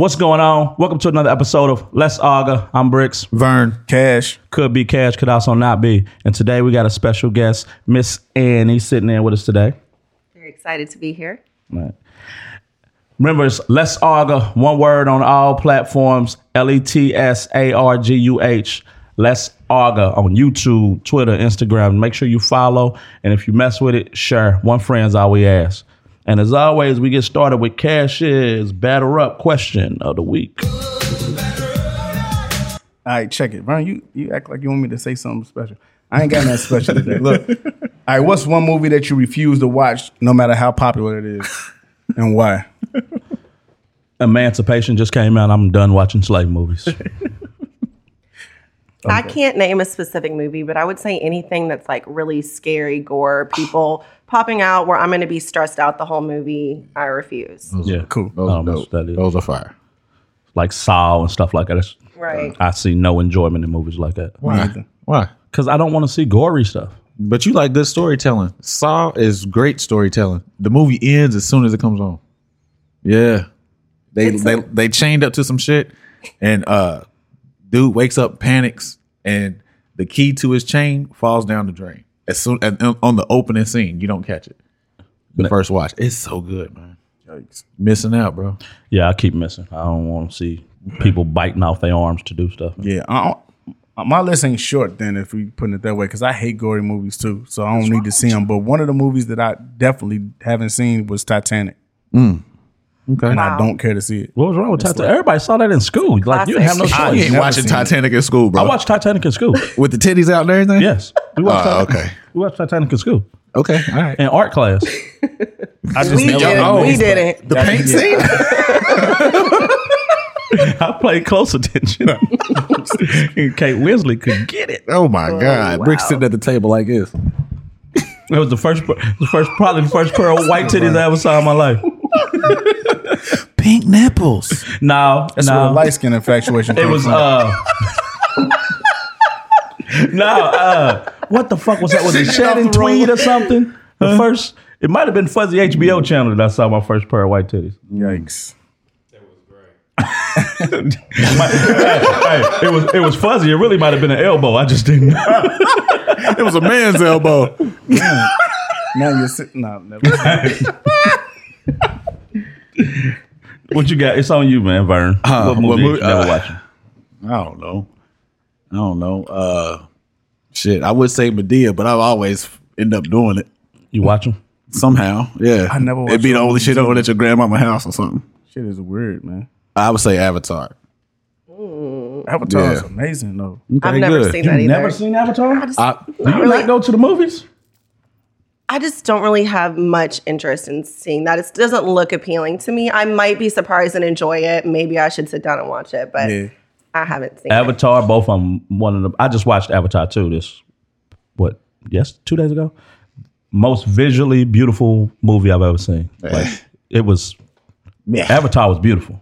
What's going on? Welcome to another episode of Let's Arguh. I'm Bricks. Vern, Cash. Could be Cash, could also not be. And today we got a special guest, Miss Annie, sitting in with us today. Very excited to be here. Right. Remember, it's Let's Arguh, one word on all platforms L E T S A R G U H. Let's Arguh on YouTube, Twitter, Instagram. Make sure you follow. And if you mess with it, share. One friend's all we ask. And as always, we get started with Cash's batter up question of the week. All right, check it. Vern, you, you act like you want me to say something special. I ain't got nothing special today. Look, all right, what's one movie that you refuse to watch no matter how popular it is? And why? Emancipation just came out. I'm done watching slave movies. I can't name a specific movie, but I would say anything that's like really scary, gore, people popping out where I'm going to be stressed out the whole movie. I refuse. yeah, Cool. Those, Um, are dope. that is- Those are fire. like Saw and stuff like that. It's- Right. I see no enjoyment in movies like that Why? Why? because I don't want to see gory stuff. But you like good storytelling. Saw is great storytelling. The movie ends as soon as it comes on. Yeah. They It's they a- they chained up to some shit and uh dude wakes up, panics, and the key to his chain falls down the drain. As soon and on the opening scene, you don't catch it. The first watch. It's so good, man. Yikes. Missing out, bro. Yeah, I keep missing. I don't want to see people biting off their arms to do stuff. Yeah, I don't, my list ain't short then if we putting it that way because I hate gory movies too, so I don't need to see them. But one of the movies that I definitely haven't seen was Titanic, mm. Okay. and Wow. I don't care to see it. What was wrong with Titanic? Everybody saw that in school. Like you didn't have no Classic. I choice. ain't never watching seen it. Titanic in school, bro. I watched Titanic in school. with the titties out and everything. Yes, we watched. Oh, Titanic. okay. We watched Titanic in school Okay. All right. in art class. I just We never didn't. oh, we didn't. The paint scene. I paid close attention. and Kate Winslet could get it. Oh my God! Brick wow. sitting at the table like this. It was the first, the first, probably the first pair of white titties I ever saw in my life. Pink nipples. No, That's no, where the light skin infatuation. It was from. uh No, uh what the fuck was that? Was it Shannon Tweed or something? The first it might have been Fuzzy HBO channel that I saw my first pair of white titties. yikes. It was great. Hey, it was it was fuzzy. It really might have been an elbow. I just didn't know. It was a man's elbow. Now you're sitting. No, never. What you got? It's on you, man, Vern. what movie what you movie- never uh, watching? I don't know. I don't know. Uh, shit. I would say Madea, but I've always end up doing it You watch them? somehow. Yeah, I never It'd be the only those shit over at your grandmama's house or something. Shit is weird, man. I would say Avatar. Avatar is amazing though. I've never good. seen You that either. never seen Avatar? I just, I, Do you really. not go to the movies? I just don't really have much interest in seeing that. It doesn't look appealing to me. I might be surprised and enjoy it. Maybe I should sit down and watch it, but Yeah. I haven't seen it. Avatar, both of them. One of them. I just watched Avatar two. This what? Yes, two days ago. Most visually beautiful movie I've ever seen. Like it was. Avatar was beautiful.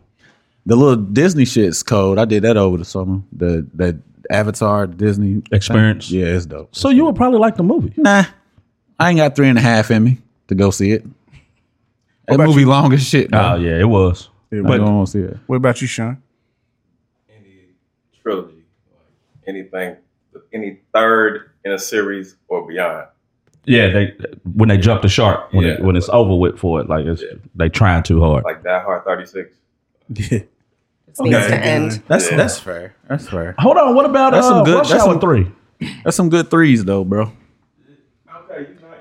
the little Disney shit's cold. I did that over the summer. The that Avatar Disney Experience. Yeah, it's dope. So you would probably like the movie. Nah, I ain't got three and a half in me to go see it. That about movie long as shit. Oh Bro. yeah, it was. I But don't want to see it. What about you, Sean? Any trilogy, anything, any third in a series or beyond. yeah, they when they jump the shark when it, when it's over with for it, like it's they trying too hard. Like that Hard 36. Yeah. It needs to end. That's Yeah. that's fair. That's fair. Hold on, what about That's uh, some good- that's some- three? That's some good threes though, bro.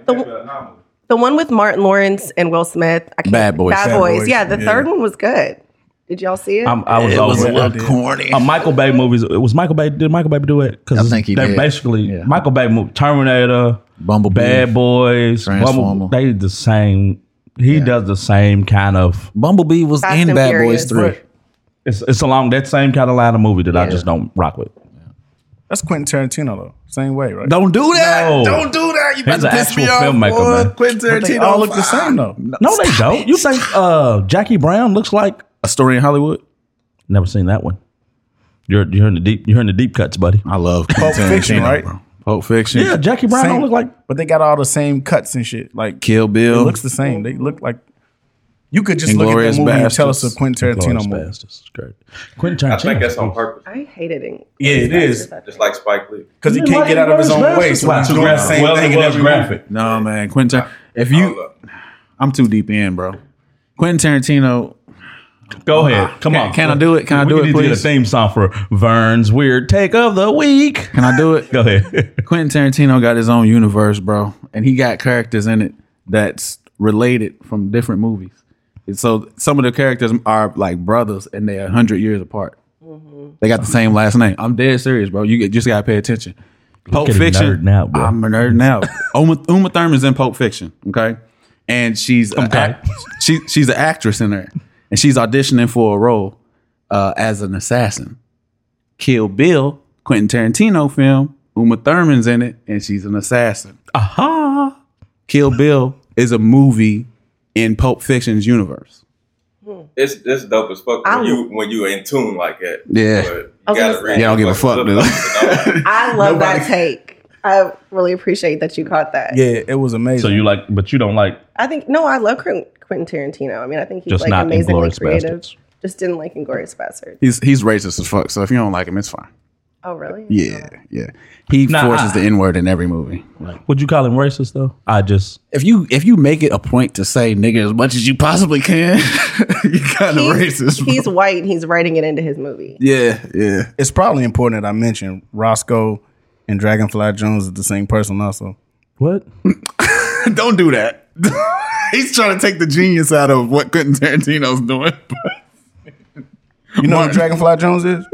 Okay, you The- the, one with Martin Lawrence and Will Smith. I can't, Bad Boys. Bad, Bad Boys. Boys, Yeah, the yeah. third one was good. Did y'all see it? I'm, I was It was a little corny. Uh, Michael Bay movies. It was Michael Bay. Did Michael Bay do it? Because I think he they did. basically Yeah. Michael Bay movie, Terminator, Bumblebee. Bad Boys, Transformer. Bumble, they the same. He does the same kind of. Bumblebee was Fast in Bad Furious. Boys Three. It's it's along that same kind of line of movie that I just don't rock with. That's Quentin Tarantino though. Same way, right? Don't do that. No. Don't do that. You He's about to an piss me actual off, filmmaker, boy. man. Quentin But they Tarantino all look the same though. No, they don't. You think uh, Jackie Brown looks like? A story in Hollywood. Never seen that one. You're you're in the deep. You're in the deep cuts, buddy. I love Pulp Quentin Fiction, Tarantino, right? bro. Pulp Fiction. Yeah, Jackie Brown don't look like. But they got all the same cuts and shit. Like Kill it Bill. looks the same. They look like You could just look at Inglourious that movie and tell us a Bastards. Quentin Tarantino Glorious movie. Bastards. It's great. Quentin Tarantino. I think that's on purpose. I hated it. Yeah, it is. Just like Spike Lee. Because he can't get out of his own way. So he's doing the same well, thing it in was every graphic. No, man, Quentin. Tar- if you. I'm too deep in, bro. Quentin Tarantino. Go uh, ahead. Come Can- on. can I do it? Can I We do it, need to get a please? theme song for Vern's Weird Take of the Week. Can I do it? Go ahead. Quentin Tarantino got his own universe, bro, and he got characters in it that's related from different movies. So some of the characters are like brothers, and they're hundred years apart. They got the same last name. I'm dead serious, bro. You just gotta pay attention. Pulp him Fiction. nerding out, bro. I'm a nerd now. Uma, Uma Thurman's in Pulp Fiction, okay, and she's Okay. she she's an actress in there, and she's auditioning for a role uh, as an assassin. Kill Bill, Quentin Tarantino film. Uma Thurman's in it, and she's an assassin. Aha. Kill Bill is a movie in Pulp Fiction's universe. Hmm. It's it's dope as fuck I- when you when you are in tune like that. Yeah. I you was gotta read. Yeah, I don't give a fuck, dude. dude. I love Nobody- that take. I really appreciate that you caught that. Yeah, it was amazing. So you like, but you don't like I think no, I love Quentin Quentin Tarantino. I mean, I think he's just like not amazingly creative. Bastards. Just didn't like Inglourious Basterds. He's he's racist as fuck. So if you don't like him, it's fine. Oh, really? Yeah, oh. yeah. He Nah, forces I- the N word in every movie. Like, Would you call him racist though? I just if you if you make it a point to say nigga as much as you possibly can, you kind of racist. bro. he's white. and He's writing it into his movie. yeah, yeah. it's probably important that I mention Roscoe and Dragonfly Jones is the same person also. what? don't do that. he's trying to take the genius out of what Quentin Tarantino's doing. You know who Dragonfly Jones is?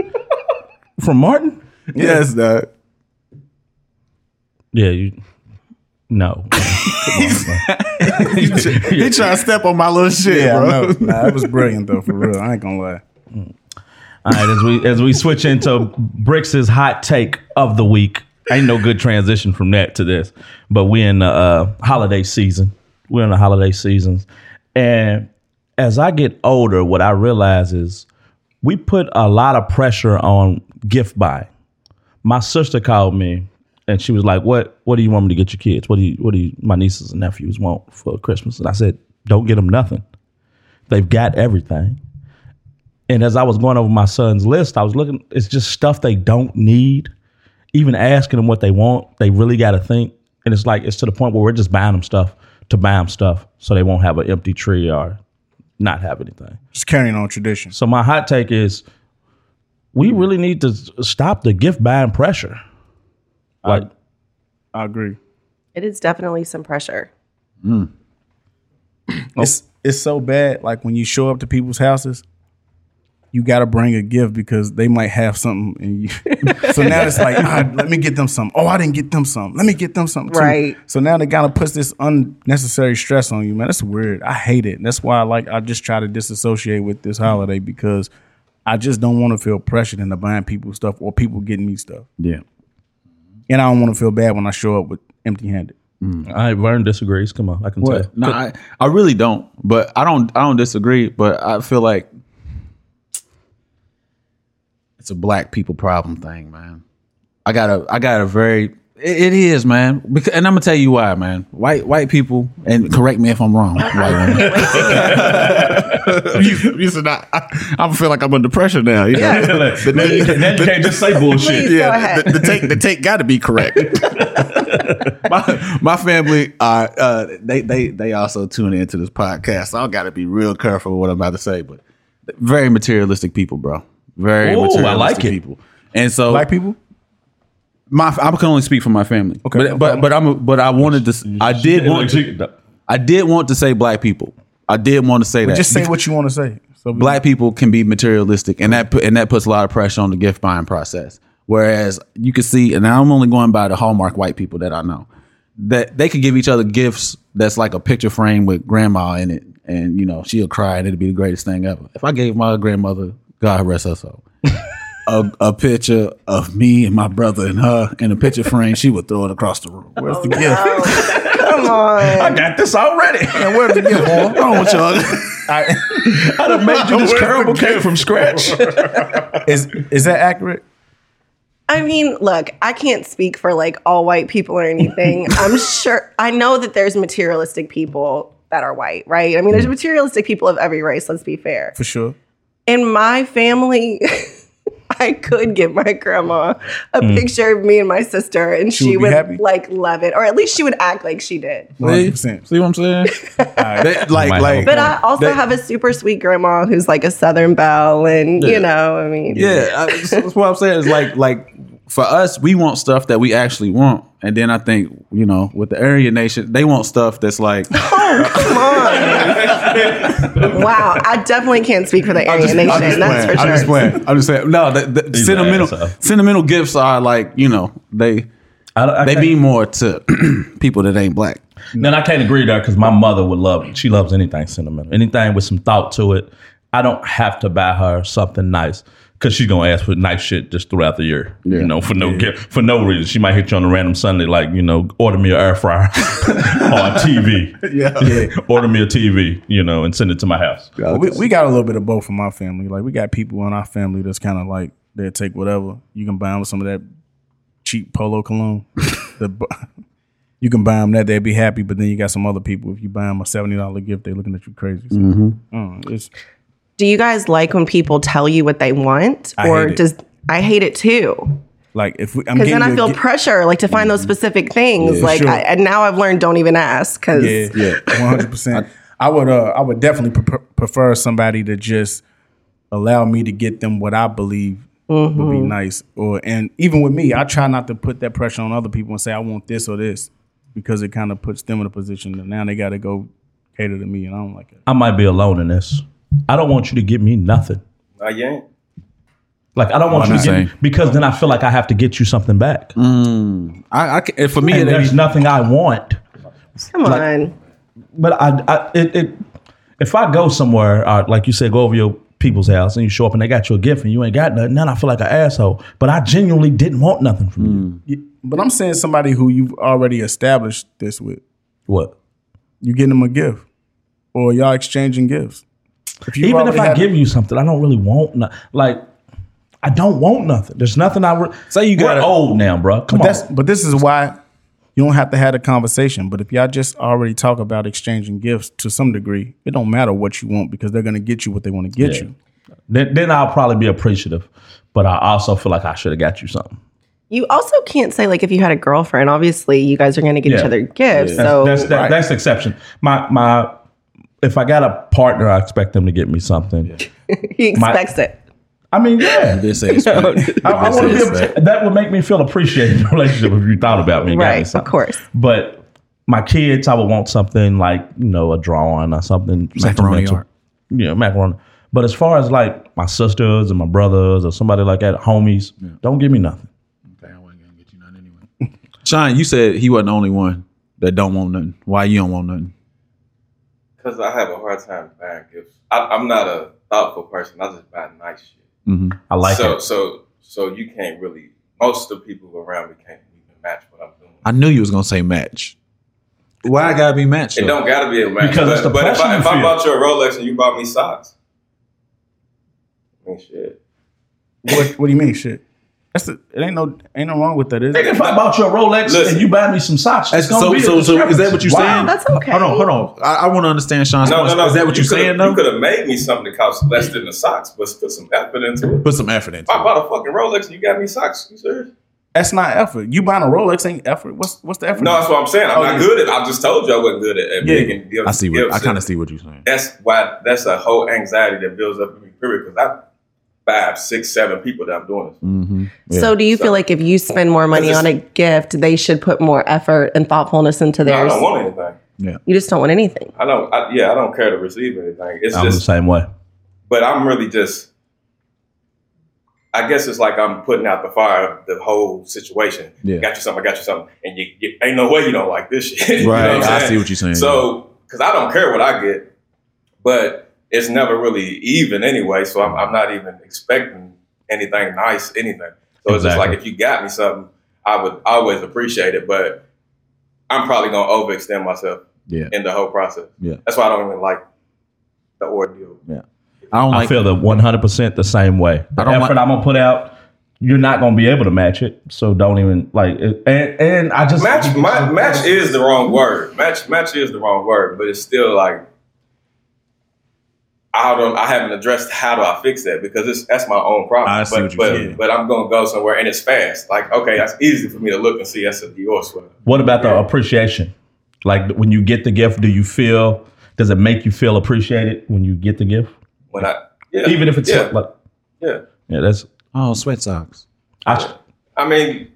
From Martin? yes, dog. Yeah, you. No. he trying to step on my little shit, Yeah, bro. I. Nah, that was brilliant though, for real. I ain't gonna lie. All right, as we as we switch into Bricks's hot take of the week. Ain't no good transition from that to this, but we're in the uh, holiday season. We're in the holiday seasons, and as I get older, what I realize is we put a lot of pressure on gift buying. My sister called me and she was like, "What What do you want me to get your kids? What do you What do you, my nieces and nephews want for Christmas?" And I said, "Don't get them nothing. They've got everything." And as I was going over my son's list, I was looking. It's just stuff they don't need. Even asking them what they want, they really got to think. And it's like it's to the point where we're just buying them stuff to buy them stuff, so they won't have an empty tree or not have anything. Just carrying on tradition. So my hot take is, we really need to stop the gift buying pressure. Like, I agree. It is definitely some pressure. It's it's so bad. Like when you show up to people's houses, you got to bring a gift because they might have something. And you, so now it's like, ah, let me get them something. Oh, I didn't get them something. Let me get them something. Too. Right. So now they kind of puts this unnecessary stress on you, man. That's weird. I hate it. And That's why I like. I just try to disassociate with this holiday because I just don't want to feel pressured into buying people stuff or people getting me stuff. Yeah. And I don't want to feel bad when I show up with empty handed. Mm. I Vern disagrees. Come on, I can tell. No, I, I really don't. But I don't I don't disagree. But I feel like it's a black people problem thing, man. I got a I got a very it, it is, man. Because, and I'm gonna tell you why, man. White white people, and correct me if I'm wrong. White women. you, you said I, I, I feel like I'm under pressure now. You know? Yeah. But then you, then you can't just say bullshit. Please go ahead. the, the take the take got to be correct. my my family are uh, they they they also tune into this podcast. So I got to be real careful with what I'm about to say, but very materialistic people, bro. Very Ooh, I materialistic like it. people. And so Black people? My I can only speak for my family. Okay, but no but but I'm a, but I wanted to. I did want to. I did want to say black people. I did want to say that. Just say what you want to say. So we- black people can be materialistic and that put, and that puts a lot of pressure on the gift buying process whereas you can see and i'm only going by the hallmark white people that i know that they could give each other gifts that's like a picture frame with grandma in it and you know she'll cry and it'll be the greatest thing ever if i gave my grandmother god rest her soul a, a picture of me and my brother and her in a picture frame she would throw it across the room Where's oh, the gift? Come on. I got this already. Man, where's the gift, boy? I don't want y'all I- I done made you this Where's the terrible cake from scratch. is is that accurate? I mean, look, I can't speak for like all white people or anything. I'm sure I know that there's materialistic people that are white, right? I mean, there's materialistic people of every race, let's be fair. For sure. In my family, I could give my grandma a mm. picture of me and my sister, and she, would would happy? like love it, or at least she would act like she did. See, 100%. see what I'm saying? They- like, Might like. But I also They- have a super sweet grandma who's like a Southern belle, and you know, I mean, Yeah, I, that's that's what I'm saying. Is like like for us, we want stuff that we actually want, and then I think you know with the Aryan Nation, they want stuff that's like Oh, come on. wow, I definitely can't speak for the Aryan Nation. That's playing. for I'm just sure. playing. I'm just saying. No, the, the sentimental sentimental gifts are like you know they I, I they can't- mean more to people that ain't black. Then I can't agree there because my mother would love. It. She loves anything sentimental, anything with some thought to it. I don't have to buy her something nice because she's gonna ask for nice shit just throughout the year. You know, for no gift, for no reason. She might hit you on a random Sunday, like you know, order me an air fryer or a TV. Yeah. order me a TV, you know, and send it to my house. Well, we, we got a little bit of both from my family. Like we got people in our family that's kind of like they take whatever. You can buy them some of that cheap polo cologne. the, you can buy them that they'd be happy, but then you got some other people. If you buy them a seventy dollar gift, they're looking at you crazy. So, mm, it's, Do you guys like when people tell you what they want, I or does I hate it too? like if we, I'm Because then I feel gi- pressure, like to find those specific things. like, sure. I, and now I've learned don't even ask because Yeah, yeah, one hundred percent. I would, uh, I would definitely pre- prefer somebody to just allow me to get them what I believe would be nice. Or and even with me, I try not to put that pressure on other people and say I want this or this because it kind of puts them in a position that now they got to go cater to me, and I don't like it. I might be alone in this. I don't want you to give me nothing. I ain't. Like I don't want you to not give me, because then I feel like I have to get you something back. I, I for me, and there's ain't- nothing I want. come on. But I, I it, it if I go somewhere, uh, like you said, go over your people's house and you show up and they got you a gift and you ain't got nothing, then I feel like an asshole. But I genuinely didn't want nothing from you. But I'm saying somebody who you've already established this with, What? you getting them a gift, or y'all exchanging gifts. If you Even if I give you something, I don't really want no, like. I don't want nothing. There's nothing I re- Say you We're gotta- old now, bro. Come But on. that's but this is why you don't have to have a conversation. But if y'all just already talk about exchanging gifts to some degree, it don't matter what you want because they're gonna get you what they want to get Yeah. you. Then, then I'll probably be appreciative, but I also feel like I should have got you something. You also can't say like if you had a girlfriend, obviously you guys are going to get each other gifts. That's So that's that, that's the exception. My my, if I got a partner, I expect them to get me something. he expects it. I mean, yeah. This ain't I, I wanna be, that would make me feel appreciated in a relationship if you thought about me. and me Right, of course. But my kids, I would want something like you know a drawing or something Macaroni sentimental. art. Yeah, macaroni. But as far as like my sisters and my brothers or somebody like that, homies, don't give me nothing. Okay, I wasn't gonna get you nothing anyway. Sean, you said he wasn't the only one that don't want nothing. Why you don't want nothing? Because I have a hard time buying gifts. I, I'm not a thoughtful person. I just buy nice shit. Mm-hmm. I like so it. so so you can't really. Most of the people around me can't even match what I'm doing. I knew you was gonna say match. Why I gotta be matched? It though? don't gotta be a match. Because but, it's the but if I, if I bought you a Rolex and you bought me socks, I mean shit. What, what do you mean, shit? That's the, it. Ain't no ain't no wrong with that, is it? If I bought you a Rolex Listen. and you buy me some socks, it's so, gonna be a so, so is that what you're Wow. saying? that's okay. Hold on, hold on. I, I want to understand Sean's No, no, no. Is that what you you're saying though? You could have made me something that cost less than the socks, but put some effort into it. Put some effort into it. I it. bought a fucking Rolex and you got me socks, you serious? That's not effort. You buying a Rolex ain't effort. What's what's the effort? No, that's what I'm saying. I'm Oh, not yeah. good at. I just told you I wasn't good at, at Yeah. making gifts. I see what I kind of see what you're saying. That's why. That's a whole anxiety that builds up in me. Period. Because I five, six, seven people that I'm doing this. Mm-hmm. Yeah. So do you feel like if you spend more money on a gift, they should put more effort and thoughtfulness into No, I don't want anything. Yeah, you just don't want anything. I don't. I, yeah, I don't care to receive anything. It's I'm the same way. But I'm really just. I guess it's like I'm putting out the fire of the whole situation. Yeah. Got you something. I got you something, and you, you ain't no way you don't like this shit. You know Right, what I'm I saying? see what you're saying. So, because I don't care what I get, but it's never really even anyway. So I'm, I'm not even expecting anything nice, anything. So it's just like if you got me something, I would always appreciate it, but I'm probably gonna overextend myself yeah, in the whole process. Yeah. that's why I don't even like the ordeal. I don't I like. feel the 100 percent the same way. The I don't effort like- I'm gonna put out, you're not gonna be able to match it. So don't even like. And and I just match ma- match is the wrong word. Match match is the wrong word, but it's still like I don't. I haven't addressed how do I fix that because it's that's my own problem. I see but what you're but, saying. but I'm gonna go somewhere and it's fast. Like okay, that's easy for me to look and see that's a Dior sweater. What about the appreciation? Like when you get the gift, do you feel? Does it make you feel appreciated when you get the gift, When I yeah, even if it's yeah, like yeah. yeah, that's Oh, sweat socks. I, I mean,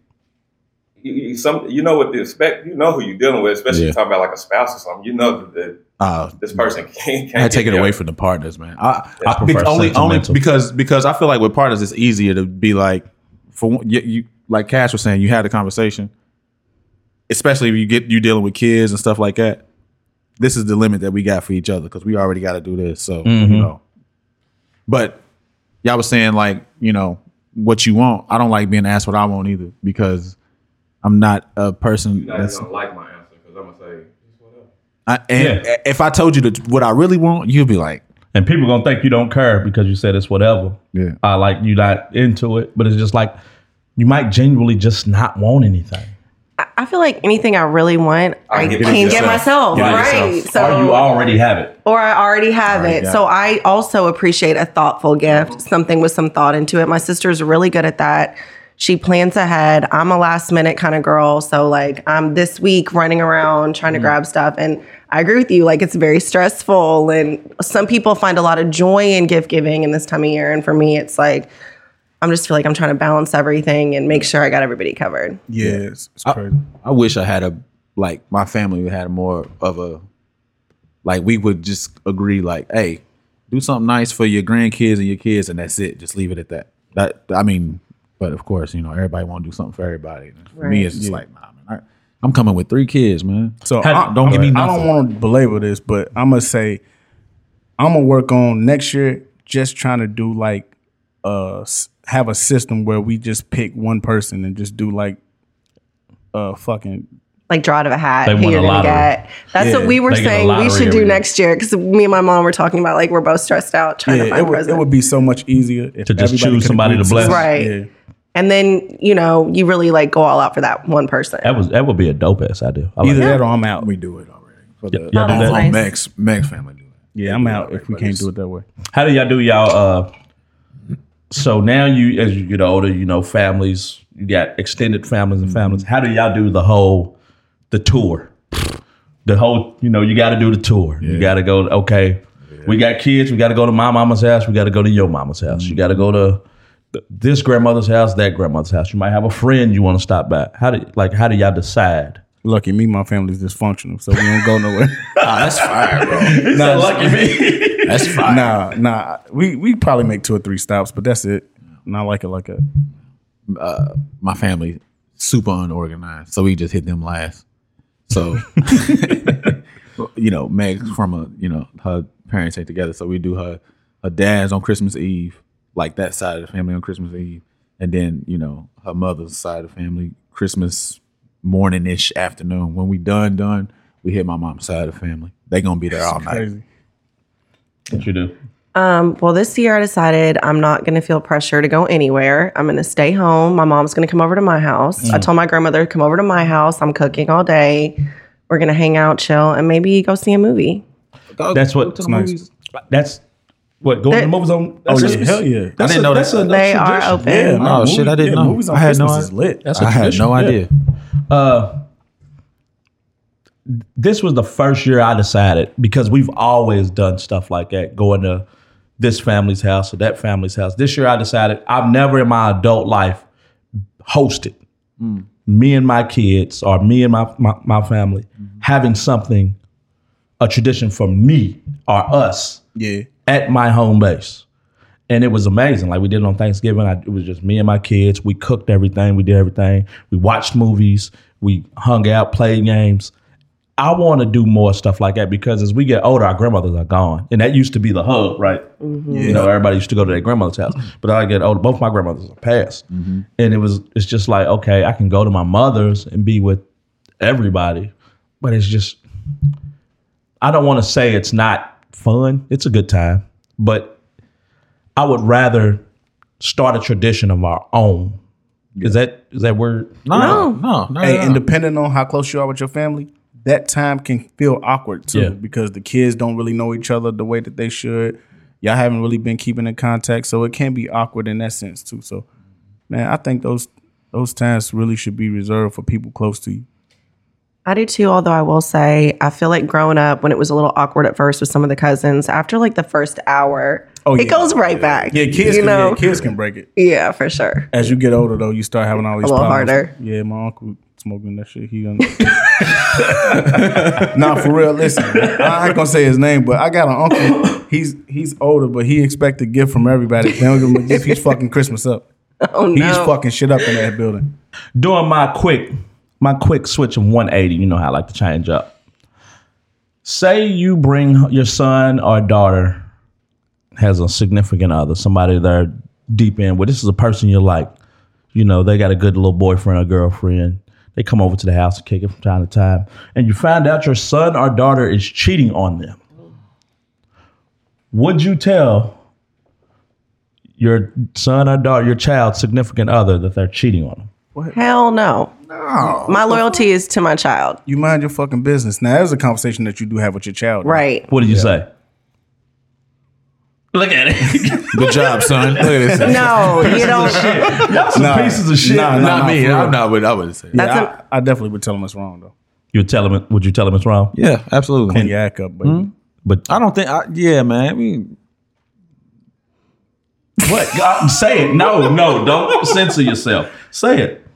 you, you, some you know what to expect. You know who you're dealing with, especially Yeah. you talking about like a spouse or something. You know that, that Uh, this person can't. can't I take it away from the partners, man. I, I prefer only only because because I feel like with partners it's easier to be like for you, you like Cash was saying you had a conversation, especially if you get you dealing with kids and stuff like that. This is the limit that we got for each other because we already got to do this. So Mm-hmm. you know, but y'all was saying like you know what you want. I don't like being asked what I want either because I'm not a person You guys that's don't like my answer because I'm gonna say just. I, and Yeah. if I told you that what I really want, you'd be like, and people gonna think you don't care because you said it's whatever. Yeah. uh, like you're not into it, but it's just like you might genuinely just not want anything. I- I feel like anything I really want, I, I can't get myself. Give it right. yourself. So or you already have it. or I already have Already it. So it. I also appreciate a thoughtful gift, something with some thought into it. My sister's really good at that. She plans ahead. I'm a last minute kind of girl. So like I'm this week running around trying to mm-hmm. grab stuff. And I agree with you. Like it's very stressful. And some people find a lot of joy in gift giving in this time of year. And for me, it's like I'm just feel like I'm trying to balance everything and make sure I got everybody covered. Yeah, it's, it's crazy. I wish I had a like my family had more of a like we would just agree like, hey, do something nice for your grandkids and your kids, and that's it. Just leave it at that. That I mean, but of course, you know, everybody want to do something for everybody. For me, Right. it's just like, nah, man. I, I'm coming with three kids, man. So Had- I, don't give me Nothing. I don't want to belabor this, but I'm gonna say I'm gonna work on next year. Just trying to do like uh have a system where we just pick one person and just do like uh fucking like draw out of a hat They who you're gonna get. That's Yeah, what we were they saying we should do next year because me and my mom were talking about like we're both stressed out trying to find It would, it would be so much easier if To just choose somebody to bless. Right. Yeah. And then you know you really like go all out for that one person. That was that would be a dope ass idea. I like Either that. that or I'm out. We do it already. For the y'all do that? that's nice. Meg's Meg's family do it. Yeah, I'm out if we can't do it that way. How do y'all do y'all? Uh, so now you, as you get older, you know families. You got extended families and families. How do y'all do the whole, the tour? The whole, you know, you got to do the tour. You got to go. Okay, we got kids. We got to go to my mama's house. We got to go to your mama's house. You got to go to th- this grandmother's house, that grandmother's house. You might have a friend you want to stop by. How do like how do y'all decide? Lucky me, my family's dysfunctional, so we don't go nowhere. Ah, that's fire, bro. Nah, lucky me. That's fire. nah, nah. We we probably make two or three stops, but that's it. Not like it like that. my family super unorganized, so we just hit them last. So, you know, Meg's from a you know her parents ain't together, so we do her her dad's on Christmas Eve, like that side of the family on Christmas Eve, and then you know her mother's side of the family Christmas morning ish afternoon. When we done done, we hit my mom's side of the family. They gonna be there all night. What you do? Um, well, this year I decided I'm not going to feel pressure to go anywhere. I'm going to stay home. My mom's going to come over to my house. Mm. I told my grandmother to come over to my house. I'm cooking all day. We're going to hang out, chill, and maybe go see a movie. That's what. nice. movies. That's what going to the That- movies on. Oh that's yeah, Christmas? hell yeah. That's I didn't a- know that's that. a- that's They a are tradition. open. Yeah, Oh movie- shit! I didn't yeah, know. Movies on I had no. Christmas is lit. That's a I had tradition, no yeah. idea. Uh, this was the first year I decided because we've always done stuff like that, going to this family's house or that family's house. This year I decided I've never in my adult life hosted me and my kids or me and my my, my family having something a tradition for me or us Yeah. At my home base. And it was amazing. Like we did it on Thanksgiving. I, it was just me and my kids. We cooked everything. We did everything. We watched movies. We hung out, played games. I want to do more stuff like that because as we get older, our grandmothers are gone, and that used to be the hub, right? Mm-hmm. You know, everybody used to go to their grandmother's house. Mm-hmm. But I get older, both my grandmothers are passed, mm-hmm. and it was it's just like okay, I can go to my mother's and be with everybody, but it's just I don't want to say it's not fun. It's a good time, but I would rather start a tradition of our own. Is that is that word? No, no, no. Hey, no. and depending on how close you are with your family, that time can feel awkward too Yeah. because the kids don't really know each other the way that they should. Y'all haven't really been keeping in contact, so it can be awkward in that sense too. So, man, I think those those times really should be reserved for people close to you. I do too, although I will say I feel like growing up when it was a little awkward at first with some of the cousins, after like the first hour, Oh, it yeah. goes right back. Yeah, kids you can, know? yeah, kids can break it. yeah, for sure. As you get older, though, you start having all these A little problems. harder. Yeah, my uncle smoking that shit. He done. nah, for real. Listen, I ain't gonna say his name, but I got an uncle. He's he's older, but he expect a gift from everybody. They don't give him a gift. He's fucking Christmas up. Oh no. He's no. fucking shit up in that building. Doing my quick my quick switch of 180. You know how I like to change up. Say you bring your son or daughter has a significant other, somebody they're deep in. Well, this is a person you like. You know, they got a good little boyfriend or girlfriend. They come over to the house and kick it from time to time, and you find out your son or daughter is cheating on them. Would you tell your son or daughter, your child's significant other, that they're cheating on them? Hell no. No. My loyalty is to my child. You mind your fucking business. Now, there's a conversation that you do have with your child. Right. What did you say? Look at it. Good job, son. Look at this. No, you don't. Y'all some Nah, pieces of shit. nah, nah. Not me. for real. I'm not. But I would say. Yeah, That's I, I definitely would tell him it's wrong though. You would tell him. Would you tell him it's wrong? Yeah, absolutely. Clean your act up, baby. Hmm? But I don't think. I, yeah, man. I mean, what? God, say it. No, no. Don't censor yourself. Say it.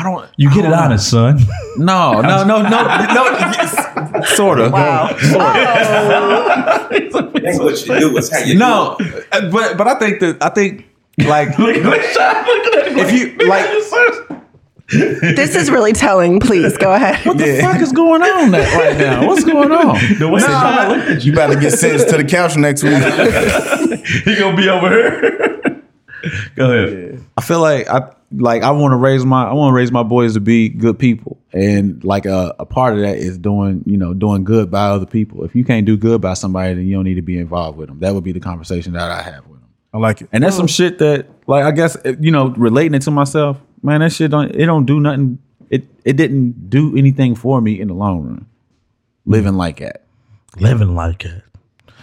I don't. You get it honest, son. No, no, no, no, no. Sort of. Wow. That's what you do. It's how you No, do it. uh, but but I think that I think like Look at this shot. Look that. if you like This is really telling. Please go ahead. what the fuck is going on right now? What's going on? The way I look at You better get sentenced to the couch next week. he gonna be over here. Go ahead. I feel like I like I want to raise my I want to raise my boys to be good people, and like a, a part of that is doing you know doing good by other people. If you can't do good by somebody, then you don't need to be involved with them. That would be the conversation that I have with them. I like it. And that's some mm. shit that like I guess eh, you know relating it to myself, man. That shit don't it don't do nothing. It it didn't do anything for me in the long run. Living like that, Living like it.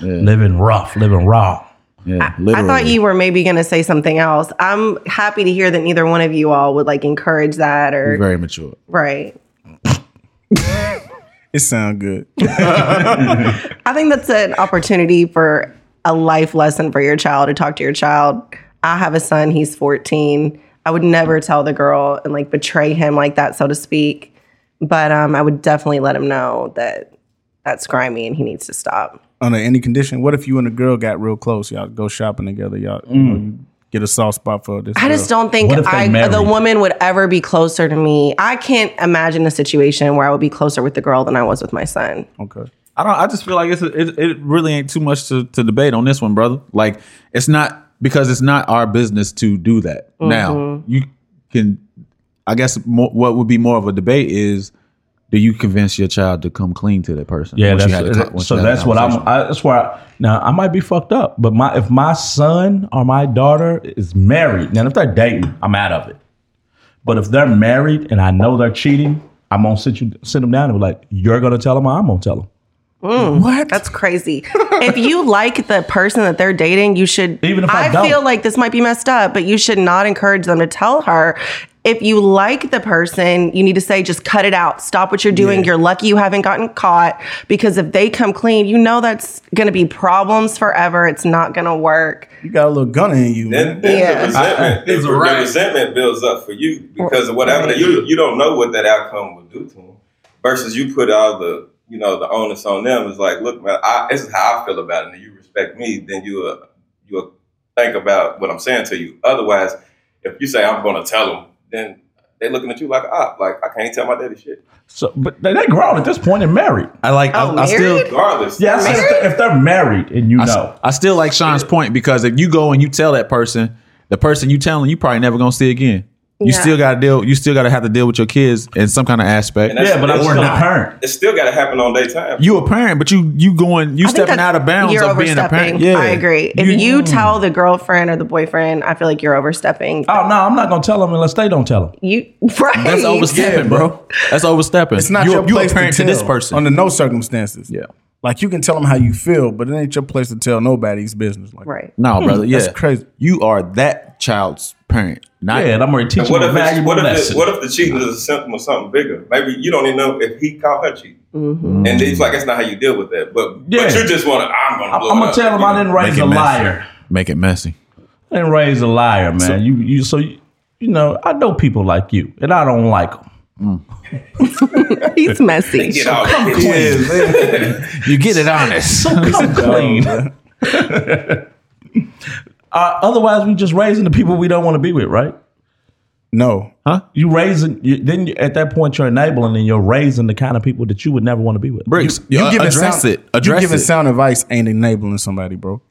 yeah, Living rough. Living raw. Yeah. I Literally. thought you were maybe going to say something else. I'm happy to hear that neither one of you all would like encourage that or very mature. right. It sounds good. I think that's an opportunity for a life lesson for your child to talk to your child. I have a son, he's 14. I would never tell the girl and like betray him like that, so to speak. But um, I would definitely let him know that that's grimy and he needs to stop. Under any condition, what if you and the girl got real close? Y'all go shopping together. Y'all you know, mm. you get a soft spot for this. I just girl. don't think What if they I, married? the woman would ever be closer to me. I can't imagine a situation where I would be closer with the girl than I was with my son. Okay. I don't. I just feel like it's a, it. It really ain't too much to, to debate on this one, brother. Like it's not because it's not our business to do that. Now mm-hmm. you can. I guess more, what would be more of a debate is, do you convince your child to come clean to that person? Yeah, once you that's, had a so you had a that's what I'm. I, that's where I, now I might be fucked up, but my if my son or my daughter is married, now if they're dating, I'm out of it. But if they're married and I know they're cheating, I'm gonna sit you sit them down and be like, "You're gonna tell them, or I'm gonna tell them." Mm, what? That's crazy. if you like the person that they're dating, you should. Even if I I, don't. feel like this might be messed up, but you should not encourage them to tell her. If you like the person, you need to say, just cut it out. Stop what you're doing. You're lucky you haven't gotten caught because if they come clean, you know that's going to be problems forever. It's not going to work. You got a little gun in you, Then, then Yeah. the resentment, It's the, right. the resentment builds up for you because of whatever Right. you you don't know what that outcome will do to them. Versus you put all the you know the onus on them. It's like, look, man, I, this is how I feel about it, and you respect me, then you uh, you will think about what I'm saying to you. Otherwise, if you say I'm going to tell them, then they're looking at you like ah, like I can't tell my daddy shit. So, but they, they grown at this point and married. I like. Oh, I, I still. married? Regardless, Yeah, I if, they're, if they're married and you I, s- know, I still like Sean's point because if you go and you tell that person, the person you telling, you probably never gonna see again. You Yeah. still got to deal. You still got to have to deal with your kids in some kind of aspect. Yeah, but I'm wasn't a parent. It still got to happen on their time. You a parent, but you you going you I stepping out of bounds You're of being a parent. overstepping. Yeah, I agree. If you, mm. tell the girlfriend or the boyfriend, I feel like you're overstepping. Oh no, I'm not gonna tell them unless they don't tell them. You right? that's overstepping, Yeah, bro. bro. That's overstepping. It's not you, your you place a parent to, to, this person. under no circumstances. yeah, Like you can tell them how you feel, but it ain't your place to tell nobody's business. Like Right. no, brother. Yeah, That's crazy. You are that child's parent. Not Yeah, and I'm ready to teach what a if, it's, what, if lesson. what if the cheating is a symptom of something bigger? Maybe you don't even know if he caught her cheating. Mm-hmm. And it's like, that's not how you deal with that. But, Yeah. but you just want to, I'm going to I'm, blow I'm gonna tell him I didn't raise a it messy. liar. make it messy. I didn't raise a liar, man. you you so you, you know I know people like you, and I don't like them. He's messy. Get out of here. You get it honest. So come clean. uh, otherwise, we just raising the people we don't want to be with, right? no, Huh? You raising you, then you, at that point you're enabling and you're raising the kind of people that you would never want to be with. Bricks. you uh, giving address sound, it. Address you giving it. sound advice ain't enabling somebody, bro.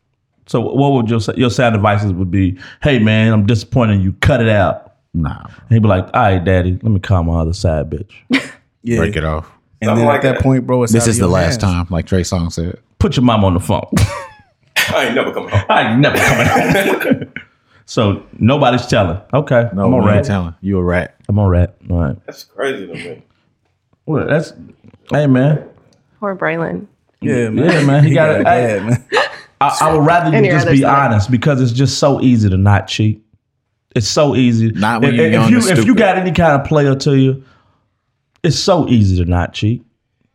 So what would your your sound advices would be? Hey man, I'm disappointed. You cut it out. Nah, And he'd be like, all right, daddy, let me call my other side, bitch. Yeah, break it off. and Something then like at that, that. point, bro, it's This is the last hands. time, like Trey Songz said. Put your mom on the phone. I ain't never coming home. I ain't never coming home. so nobody's telling. Okay, No, I'm a we ain't rat. telling. You a rat. I'm a rat. All right. That's crazy to me. Well, that's hey man. Poor Braylon. Yeah, man. Yeah, man. He, got it. bad, man. I, I would rather you just be honest because it's just so easy to not cheat. It's so easy. Not when if, you're if young you and if you got any kind of player to you, it's so easy to not cheat.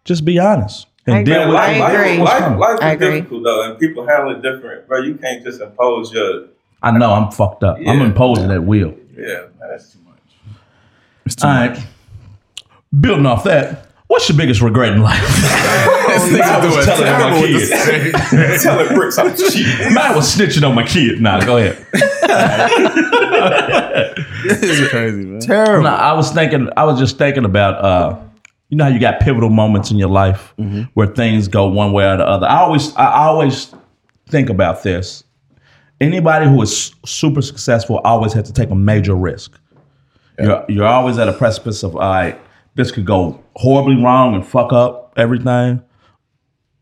Just be honest and I deal agree. with I it. life, agree. Life, life, life I is agree. difficult though, and people handle it different, bro. You can't just impose your I know I'm fucked up. I'm imposing that will. yeah. Man, that's too much. All right. Building off that, what's your biggest regret in life? I was telling my kid. Telling bricks I'm cheating. Mine was snitching on my kid. Nah, go ahead. this is crazy, man. No, I was thinking. I was just thinking about. uh You know how you got pivotal moments in your life where things go one way or the other. I always, I always think about this. Anybody who is super successful always has to take a major risk. You're you're always at a precipice of, all right, this could go horribly wrong and fuck up everything,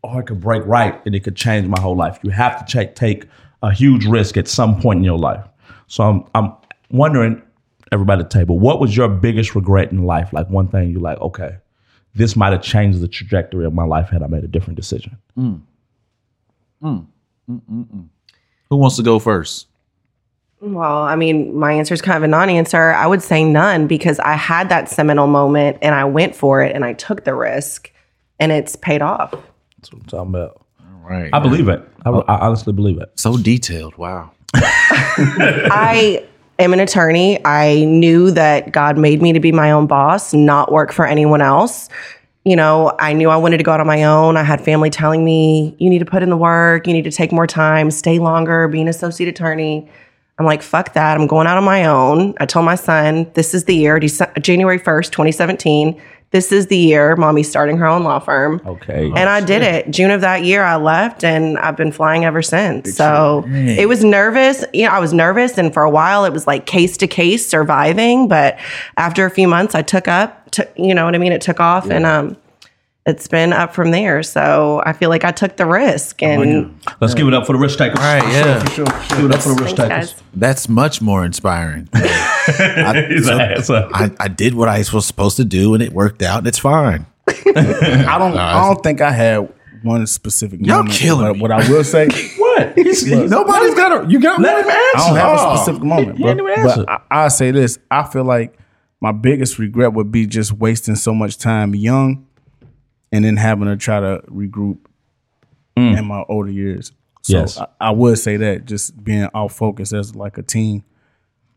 or it could break right and it could change my whole life. You have to take take a huge risk at some point in your life. So I'm I'm wondering, everybody at the table, what was your biggest regret in life? Like one thing you like, okay, this might have changed the trajectory of my life had I made a different decision. Hmm. Hmm. Hmm. Who wants to go first? Well, I mean, my answer is kind of a non-answer. I would say none because I had that seminal moment and I went for it and I took the risk and it's paid off. That's what I'm talking about. Right. I believe it. I, I honestly believe it. so detailed. Wow. I am an attorney. I knew that God made me to be my own boss, not work for anyone else. You know, I knew I wanted to go out on my own. I had family telling me, you need to put in the work, you need to take more time, stay longer, be an associate attorney. I'm like, fuck that. I'm going out on my own. I told my son, this is the year, Dece- January 1st, 2017. This is the year mommy's starting her own law firm. Okay. And I did it. June of that year, I left, and I've been flying ever since. So it was nervous. You know, I was nervous, and for a while, it was like case to case surviving. But after a few months, I took up. Took, you know what I mean? It took off, and um, it's been up from there. So I feel like I took the risk, and Let's give it up for the risk takers. All right. Yeah. Sure, sure. Give it up for the risk takers. guys. That's much more inspiring. I, so- I, I did what I was supposed to do and it worked out and it's fine. I don't. I don't think I had one specific Y'all moment. killing but me. What I will say, What? He's, Nobody's got a, you got let him one? answer. I don't have Oh. a specific moment, He bro. ain't. But I, I say this: I feel like my biggest regret would be just wasting so much time young, and then having to try to regroup mm. in my older years. So Yes. I, I would say that just being off focus as like a teen,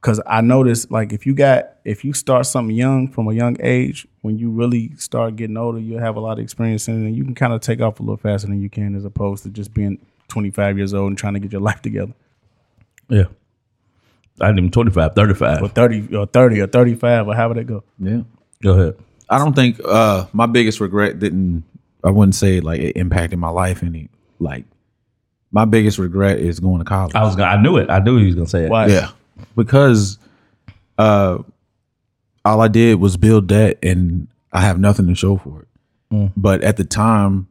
because I noticed like if you got if you start something young from a young age, when you really start getting older, you'll have a lot of experience in it, and you can kind of take off a little faster than you can as opposed to just being 25 years old and trying to get your life together. Yeah. I didn't even 25, 35. or 30 or 30 or 35 or however they go. Yeah. Go ahead. I don't think uh my biggest regret didn't I wouldn't say like it impacted my life any like my biggest regret is going to college. I was gonna, I knew it. I knew he was gonna say it. Why? Yeah. Because uh all I did was build that, and I have nothing to show for it. But at the time,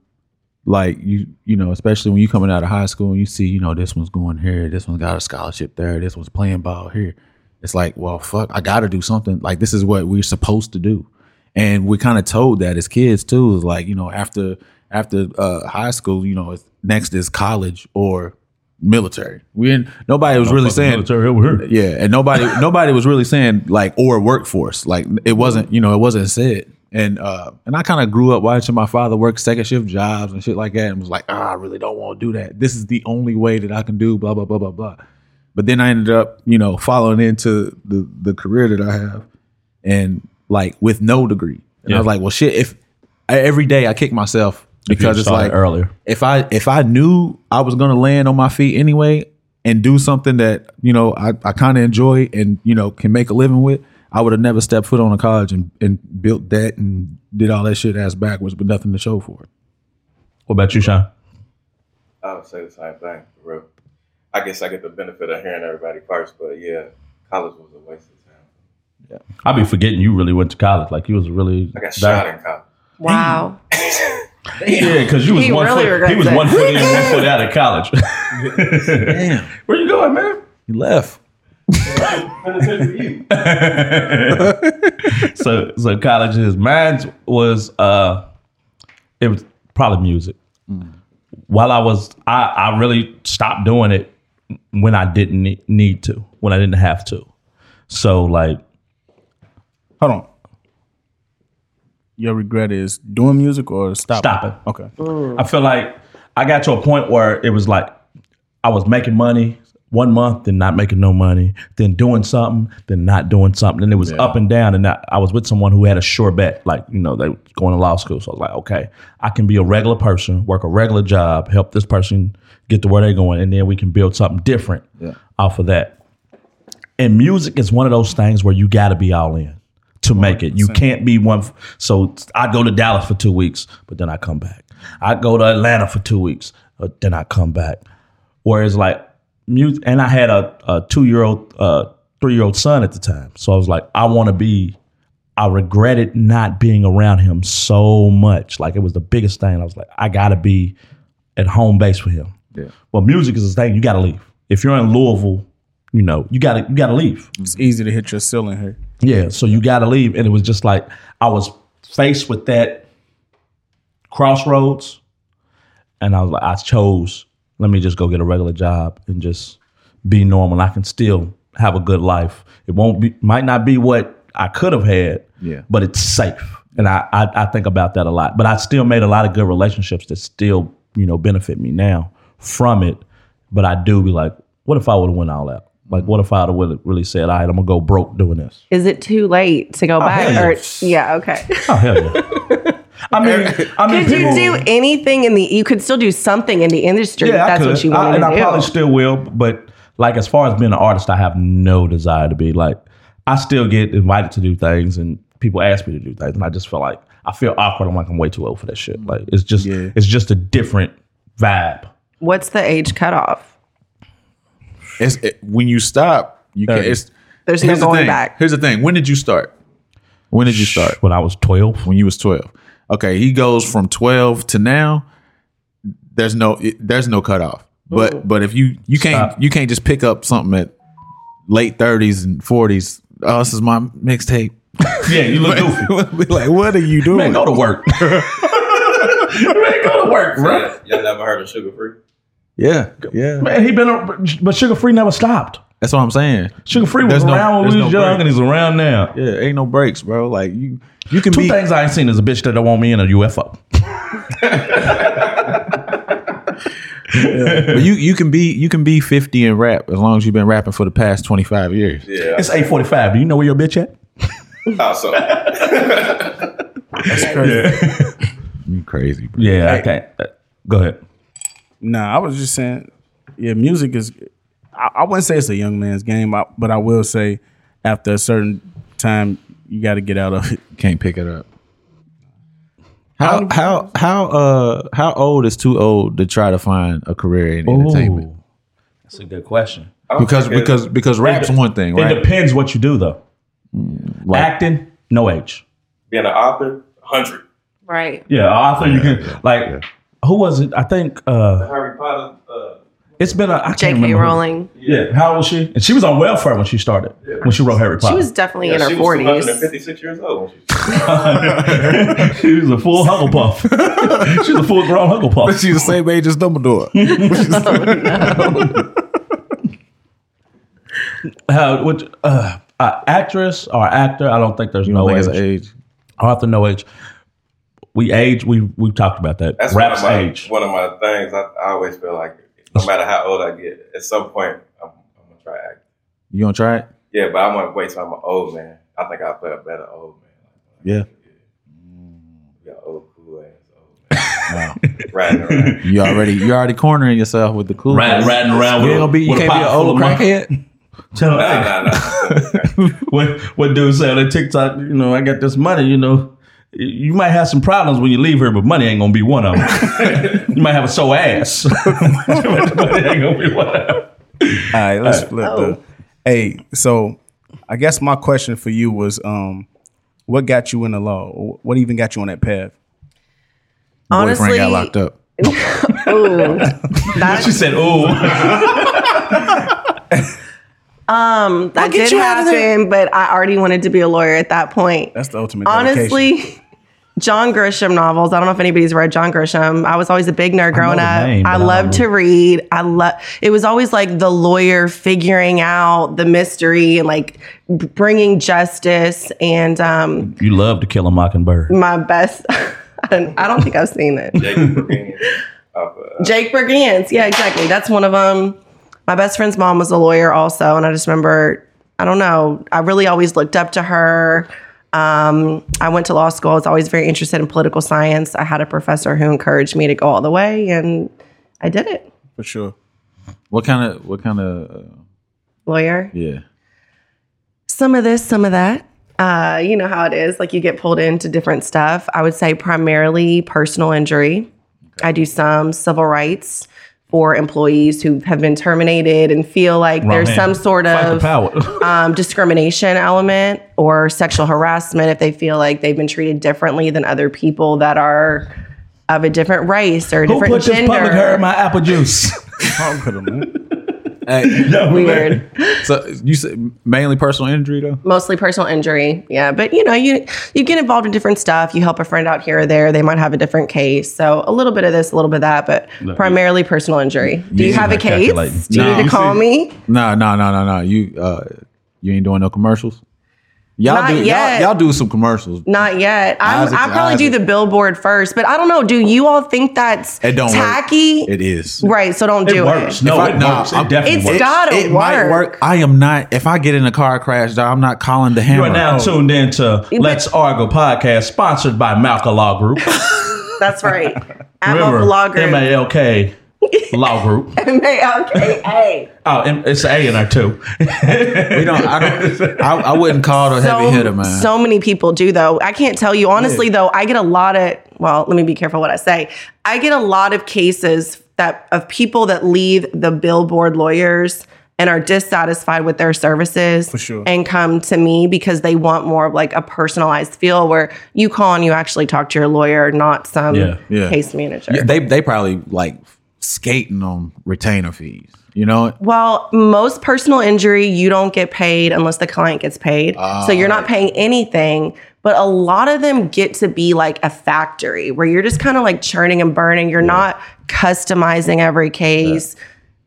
like you, you know, especially when you coming out of high school and you see, you know, this one's going here, this one's got a scholarship there, this one's playing ball here. It's like, well, fuck, I got to do something. Like this is what we're supposed to do, and we're kind of told that as kids too. Is like, you know, after after uh, high school, you know, next is college or military. We didn't, nobody was really saying military over here. yeah, and nobody nobody was really saying like or workforce. Like it wasn't, you know, it wasn't said. And uh and I kind of grew up watching my father work second shift jobs and shit like that and was like, ah, I really don't want to do that. This is the only way that I can do blah blah blah blah blah. But then I ended up, you know, following into the the career that I have and like with no degree. And I was like, well shit, if I, every day I kick myself because it's started like earlier. if I if I knew I was gonna land on my feet anyway and do something that you know I, I kind of enjoy and you know can make a living with, I would have never stepped foot on a college and, and built that and did all that shit ass backwards, but nothing to show for it. What about you, Sean? I would say the same thing, for real. I guess I get the benefit of hearing everybody first, but yeah, college was a waste of time. I be forgetting you really went to college. Like you was really I got shot in college. Wow. Yeah, because you was He one really foot. He was it. one foot in, one foot out of college. Damn, Where you going, man? you left. so so college is mine was uh it was probably music. While I was I I really stopped doing it when I didn't need to, when I didn't have to. So like Hold on. Your regret is doing music or stopping? Stopping. Okay. Mm. I feel like I got to a point where it was like I was making money one month, then not making no money, then doing something, then not doing something. And it was up and down. And I, I was with someone who had a sure bet, like, you know, they were going to law school. So I was like, okay, I can be a regular person, work a regular job, help this person get to where they're going, and then we can build something different off of that. And music is one of those things where you got to be all in to make it. You can't be one. f- So I go to Dallas for two weeks, but then I come back. I go to Atlanta for two weeks, but then I come back. Whereas like music, and I had a, a two year old, uh, three year old son at the time. So I was like, I want to be. I regretted not being around him so much. Like it was the biggest thing. I was like, I got to be at home base for him. Yeah. Well, music is the thing. You got to leave. If you're in Louisville, you know you got to you got to leave. It's easy to hit your ceiling here. Yeah, so you got to leave, and it was just like I was faced with that crossroads, and I was like, I chose. Let me just go get a regular job and just be normal. I can still have a good life. It won't be, might not be what I could have had, Yeah. but it's safe, and I, I I think about that a lot. But I still made a lot of good relationships that still you know benefit me now from it. But I do be like, what if I would have went all out? Like, what if I would have really said, all right, I'm gonna go broke doing this? Is it too late to go oh, back? hell Or yeah. yeah, okay. Oh hell yeah! I mean, I mean, Could you people- do anything in the? You could still do something in the industry. Yeah, if I that's could. what you I- want and I probably still will. But like, as far as being an artist, I have no desire to be. Like, I still get invited to do things, and people ask me to do things, and I just feel like I feel awkward. I'm like, I'm way too old for that shit. Like, it's just, Yeah. it's just a different vibe. What's the age cutoff? It's it, when you stop, you can. Thirty. It's There's no here's the going thing. back. Here's the thing. When did you start? When did you start? When I was 12, When you was twelve. Okay, he goes from twelve to now. There's no it, there's no cutoff. But but if you you can't Stop. you can't just pick up something at late thirties and forties. Oh, this is my mixtape. yeah, you look goofy. Be like, what are you doing? Man, go to work. Man, go to work, bro. Yeah, y'all never heard of Sugar Free? Yeah, yeah. Man, he been, a- but Sugar Free never stopped. That's what I'm saying. Sugar Free was There's no- around when there's we was no young, break. and he's around now. Yeah, ain't no breaks, bro. Like you, you can Two be. things I ain't seen is a bitch that don't want me in a UFO. But you you can be you can be 50 and rap as long as you've been rapping for the past 25 years. Yeah. It's eight forty five. Do you know where your bitch at? So That's crazy. You crazy, bro. Yeah, I can't. Go ahead. Nah, I was just saying, yeah, music is. I, I wouldn't say it's a young man's game, I- but I will say, after a certain time, you got to get out of it. Can't pick it up. How how how uh how old is too old to try to find a career in entertainment? That's a good question. I Because it- because because rap's one thing, right? It depends what you do though. Acting, no age. Being an author, hundred. Right. Yeah, author. you can like. Who was it? I think uh, Harry Potter. Uh, it's been a. I can't J.K. remember who- Rowling. Yeah, how old was she? And she was on welfare when she started. When she wrote Harry Potter, She was definitely yeah, in her she was forties. 256 years old. She she was a full Hufflepuff. she was a full grown Hufflepuff. She's the same age as Dumbledore. How would uh, uh, actress or actor? I don't think there's You no don't age. think it's age? Author, no age. We age. We we talked about that. That's Rap's one of my, age. One of my things. I, I always feel like no matter how old I get, at some point I'm, I'm gonna try acting. You gonna try it? Yeah, but I want to wait till I'm an old man. I think I'll play a better old man. Yeah. Mm, we got old cool ass old man. Riding around. You already you already cornering yourself with the cool. Riding, riding around You with, ain't gonna be. You with can't be an old crackhead. Tell Nah, nah, nah. what what dude say on that TikTok? You know, I got this money. You know, you might have some problems when you leave here, but money ain't gonna be one of them. you might have a sore ass. but money ain't gonna be one of them. All right, let's flip Oh. the. Hey, so I guess my question for you was, um, what got you in the law? What even got you on that path? Honestly, Boyfriend got locked up. Ooh, that, She said, "Oh, that did you out of there. happen, but I already wanted to be a lawyer at that point. That's the ultimate. dedication. Honestly, John Grisham novels. I don't know if anybody's read John Grisham. I was always a big nerd growing the up. name, I but love to read. I love. It was always like the lawyer figuring out the mystery and like bringing justice. And um, you love to kill a mockingbird." my best. I don't, I don't think I've seen it. Jacob Burginian uh, Jake Brigance. Yeah, exactly. That's one of them. My best friend's mom was a lawyer also, and I just remember, I don't know, I really always looked up to her. Um, I went to law school. I was always very interested in political science. I had a professor who encouraged me to go all the way, and I did it. for sure. What kind of what kind of uh, Lawyer. yeah? Some of this, some of that. Uh, you know how it is. Like you get pulled into different stuff. I would say primarily personal injury. I do some civil rights for employees who have been terminated and feel like there's hand. some sort of um, discrimination element or sexual harassment if they feel like they've been treated differently than other people that are of a different race or a Who different put this public hair in gender. my apple juice? Talk with him, man. Hey, Weird. so you said mainly personal injury though. Mostly personal injury. Yeah. But you know, you you get involved in different stuff. You help a friend out here or there. They might have a different case. So a little bit of this, a little bit of that, but primarily personal injury. Do you seem have a case? calculating. Do you No. need to call me? No, no, no, no, no. You uh, you ain't doing no commercials. Y'all Not do y'all, y'all do some commercials. Not yet. I'm, Isaac- I'll probably do the billboard first, but I don't know. Do you all think that's It don't work. tacky? It is. right. So don't It do works. it. No, I- it no, works. It I'm- definitely It's works. got- Gotta it might work. work. I am not. If I get in a car crash, I'm not calling the You hammer. are now oh. tuned in to Let's Arguh podcast, sponsored by Malka Law Group. That's right. I'm Remember, a. M A L K Law Group. M-A-L-K-A. Oh, it's an A in there too. we don't. I don't. I, I wouldn't call it a heavy hitter, man. So many people do though. I can't tell you honestly though. I get a lot of well, let me be careful what I say. I get a lot of cases that of people that leave the billboard lawyers and are dissatisfied with their services For sure. and come to me because they want more of like a personalized feel where you call and you actually talk to your lawyer, not some Yeah, yeah. case manager. Yeah, they they probably like skating on retainer fees. You know, Well, most personal injury, you don't get paid unless the client gets paid. so you're not ah. paying anything. But a lot of them get to be like a factory where you're just kind of like churning and burning. You're not customizing every case.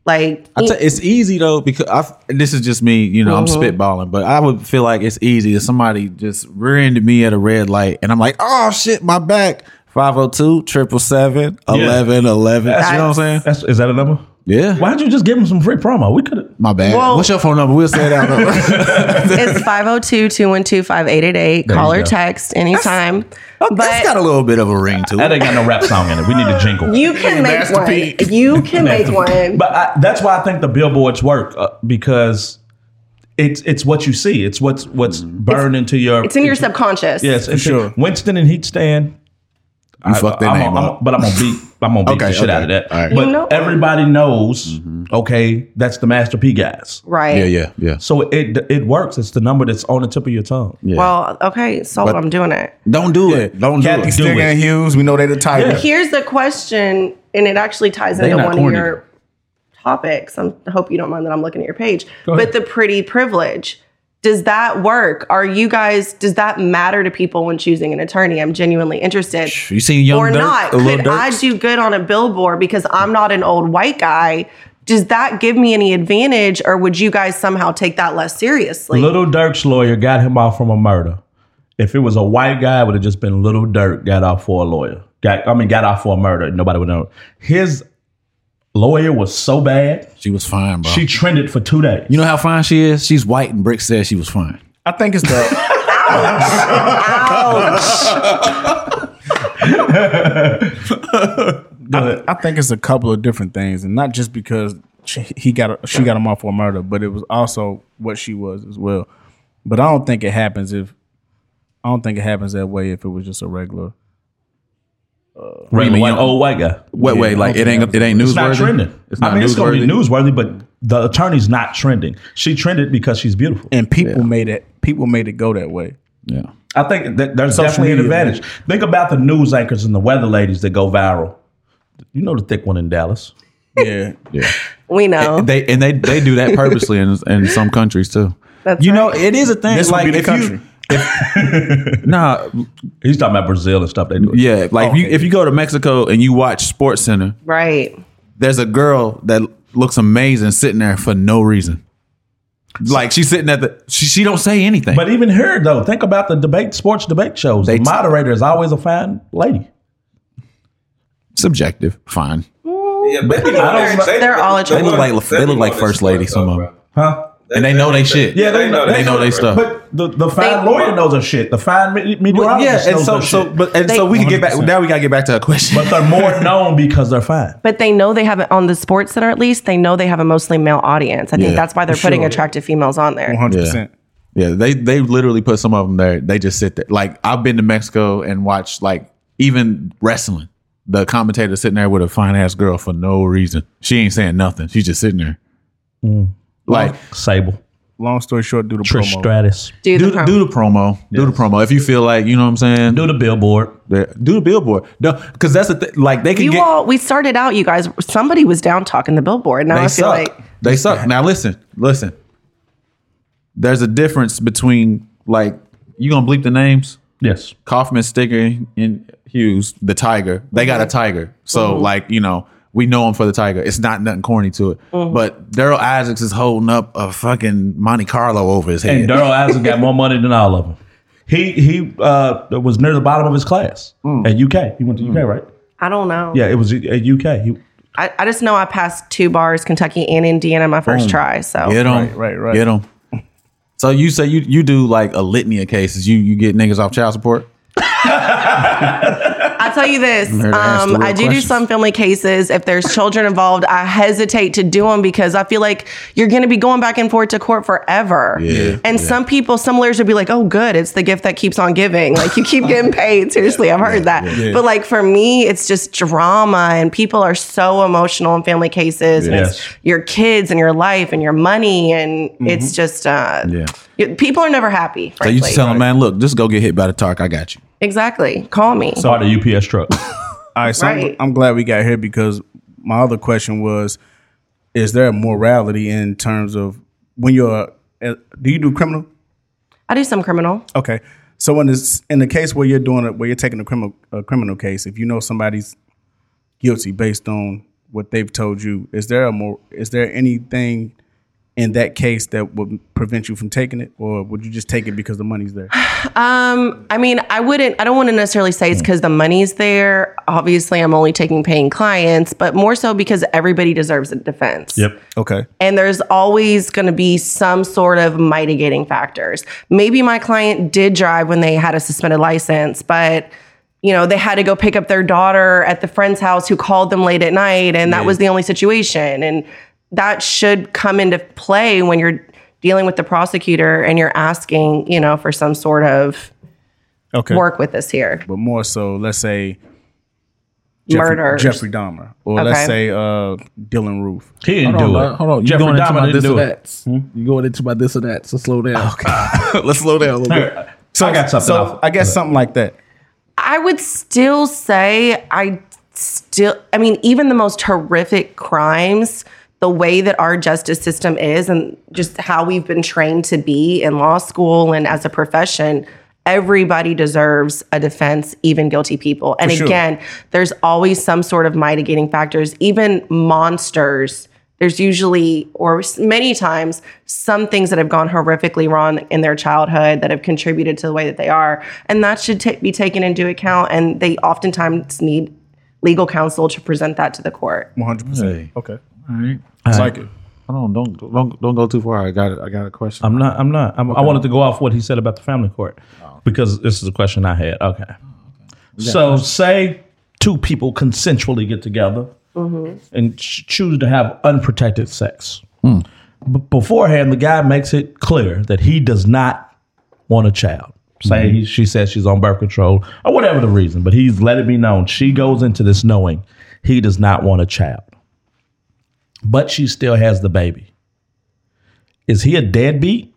Like, I tell, it's easy though because I, this is just me. You know, I'm mm-hmm. spitballing, but I would feel like it's easy if somebody just rear-ended me at a red light, and I'm like, oh shit, my back. 502 777 11 11. You know what I'm saying? That's, is that a number? Yeah. Why don't you just give him some free promo? We could have. My bad. Well- What's your phone number? We'll say it out. it's 502 212 5888. Call you or go. text anytime. That's But got a little bit of a ring to it. That it. ain't got no rap song in it. We need a jingle. you can make Master one. P. You can make one. But I, that's why I think the billboards work uh, because it's it's what you see. It's what's what's burned into your. It's in your subconscious. Yes, for sure. Winston and Heat Stand. You fucked that I'm name on- I'm- up. but I'm gonna beat. I'm gonna beat Okay, the shit okay. out of that. All right. But You know- everybody knows, mm-hmm. okay, that's the Master P guys. Right. Yeah, yeah, yeah. So it it works. It's the number that's on the tip of your tongue. yeah. Well, okay, so But- I'm doing it. don't do it. Don't do it. Stigger it. and Hughes, we know they the tiger. Yeah. Here's the question, and it actually ties They into one corny. of your topics. I'm, I hope you don't mind that I'm looking at your page. ahead. But the pretty privilege, does that work? Are you guys? Does that matter to people when choosing an attorney? I'm genuinely interested. You see, young or Dirk, not? Could I do good on a billboard because I'm not an old white guy? Does that give me any advantage, or would you guys somehow take that less seriously? Little Durk's lawyer got him off from a murder. If it was a white guy, it would have just been Little Durk got off for a lawyer. Got I mean got off for a murder. Nobody would know. His lawyer was so bad, She was fine, bro. she trended for two days. you know how fine she is? She's white, and Brick said she was fine. I think it's the I, I think it's a couple of different things, and not just because she, he got she got him off for murder, but it was also what she was as well. But I don't think it happens if I don't think it happens that way if it was just a regular. Regular mean, white, young- old oh, white guy. What way? I Like it ain't it ain't newsworthy. It's newsworthy. not trending. It's not I mean, it's going to be newsworthy. newsworthy, but the attorney's not trending. She trended because she's beautiful. And people made it people made it go that way. Yeah. I think that there's Social definitely an media, advantage. Think about the news anchors and the weather ladies that go viral. You know the thick one in Dallas. Yeah, Yeah. we know. They and they they do that purposely in in some countries too. That's you know, it is a thing. this like would be the if country. you nah, He's talking about Brazil and stuff. They do. yeah, like if you if you go to Mexico and you watch Sports Center, right. there's a girl that looks amazing sitting there for no reason. Like she's sitting at the she, she don't say anything. But even here, though, think about the debate, sports debate shows. They- the moderator is always a fine lady. subjective, fine. Yeah, but they, I don't- they're all They look like they look like first lady. Some of them, Huh? And they know they shit. Yeah, they know- they know they stuff. But the, the fine They- lawyer knows her shit. The fine me- But meteorologist yeah, and knows so her so shit. but and so we can get back now. We gotta get back to her question. But they're more known because they're fine. But they know they have it on the sports center at least. They know they have a mostly male audience. I think Yeah, that's why they're putting sure. attractive females on there. one hundred percent. Yeah, they they literally put some of them there. They just sit there. Like I've been to Mexico and watched like even wrestling. The commentator sitting there with a fine ass girl for no reason. She ain't saying nothing. She's just sitting there. Mm. Like Sable, Long story short, do the Trish promo. Stratus, Do do the the, do the promo. Do the promo. If you feel like you know what I'm saying. do the billboard. the, do the billboard. No, because that's the thing. Like they can you get. all, we started out, you guys. Somebody was down talking the billboard. Now they I feel suck. like they suck. Now listen, listen. There's a difference between like you gonna bleep the names. Yes. Kaufman, Stigger, and Hughes, the Tiger. They got a Tiger, so mm-hmm. like you know we know him for the Tiger. It's not nothing corny to it. But Darryl Isaacs is holding up a fucking Monte Carlo over his head. And Darryl Isaac got more money than all of them. He he uh, was near the bottom of his class Mm. at UK. He went to UK, right? I don't know. Yeah, it was at UK. He, I, I just know I passed two bars, Kentucky and Indiana, my first Boom. try. So Get him, Right, right, right. Get him. So you say you you do like a litany of cases. You you get niggas off child support. I tell you this, here to ask the um, I do do some family cases. If there's children involved, I hesitate to do them because I feel like you're going to be going back and forth to court forever. Yeah, And yeah. some people, some lawyers would be like, "Oh, good, it's the gift that keeps on giving." Like you keep getting paid. Seriously, I've heard that. But like for me, it's just drama, and people are so emotional in family cases. And it's Yes. your kids and your life and your money, and it's just uh, Yeah. Y- people are never happy. So you Frankly. just tell them, man, look, just go get hit by the tark. I got you. exactly. Call me. saw the UPS truck. All right, so I'm- I'm, glad we got here because my other question was: Is there a morality in terms of when you're? Uh, do you do criminal? I do some criminal. Okay, so in this in the case where you're doing it, where you're taking a criminal a criminal case, if you know somebody's guilty based on what they've told you, is there a more? Is there anything in that case that would prevent you from taking it, or would you just take it because the money's there? Um, I mean, I wouldn't, I don't want to necessarily say it's because the money's there. Obviously, I'm only taking paying clients, but more so because everybody deserves a defense. yep. Okay, And there's always going to be some sort of mitigating factors. Maybe my client did drive when they had a suspended license, but you know, they had to go pick up their daughter at the friend's house who called them late at night and that was the only situation. And that should come into play when you're dealing with the prosecutor and you're asking, you know, for some sort of okay. work with us here. but more so, let's say Jeffrey, murders. Jeffrey Dahmer, or let's say uh, Dylann Roof. He didn't Hold do on, it. hold on. You Jeffrey going into Dahmer my didn't this or do it. that? You going into my this or that? So slow down. Okay, Let's slow down a little bit. So I got something So else. I guess something like that. I would still say I still I mean even the most horrific crimes the way that our justice system is and just how we've been trained to be in law school and as a profession everybody deserves a defense even guilty people. And sure. again there's always some sort of mitigating factors even monsters. There's usually or many times some things that have gone horrifically wrong in their childhood that have contributed to the way that they are. And that should ta- be taken into account and they oftentimes need legal counsel to present that to the court. One hundred percent. Okay, All right. I like it. Hold on. Don't don't don't go too far. I got it. I got a question. I'm not. I'm not. I'm, I wanted to go off what he said about the family court oh, because this is a question I had. Okay. Oh, so say two people consensually get together mm-hmm. and ch- choose to have unprotected sex. Hmm. B- beforehand, the guy makes it clear that he does not want a child. Say mm-hmm. he, she says she's on birth control or whatever the reason, but he's let it be known. She goes into this knowing he does not want a child, but she still has the baby. Is he a deadbeat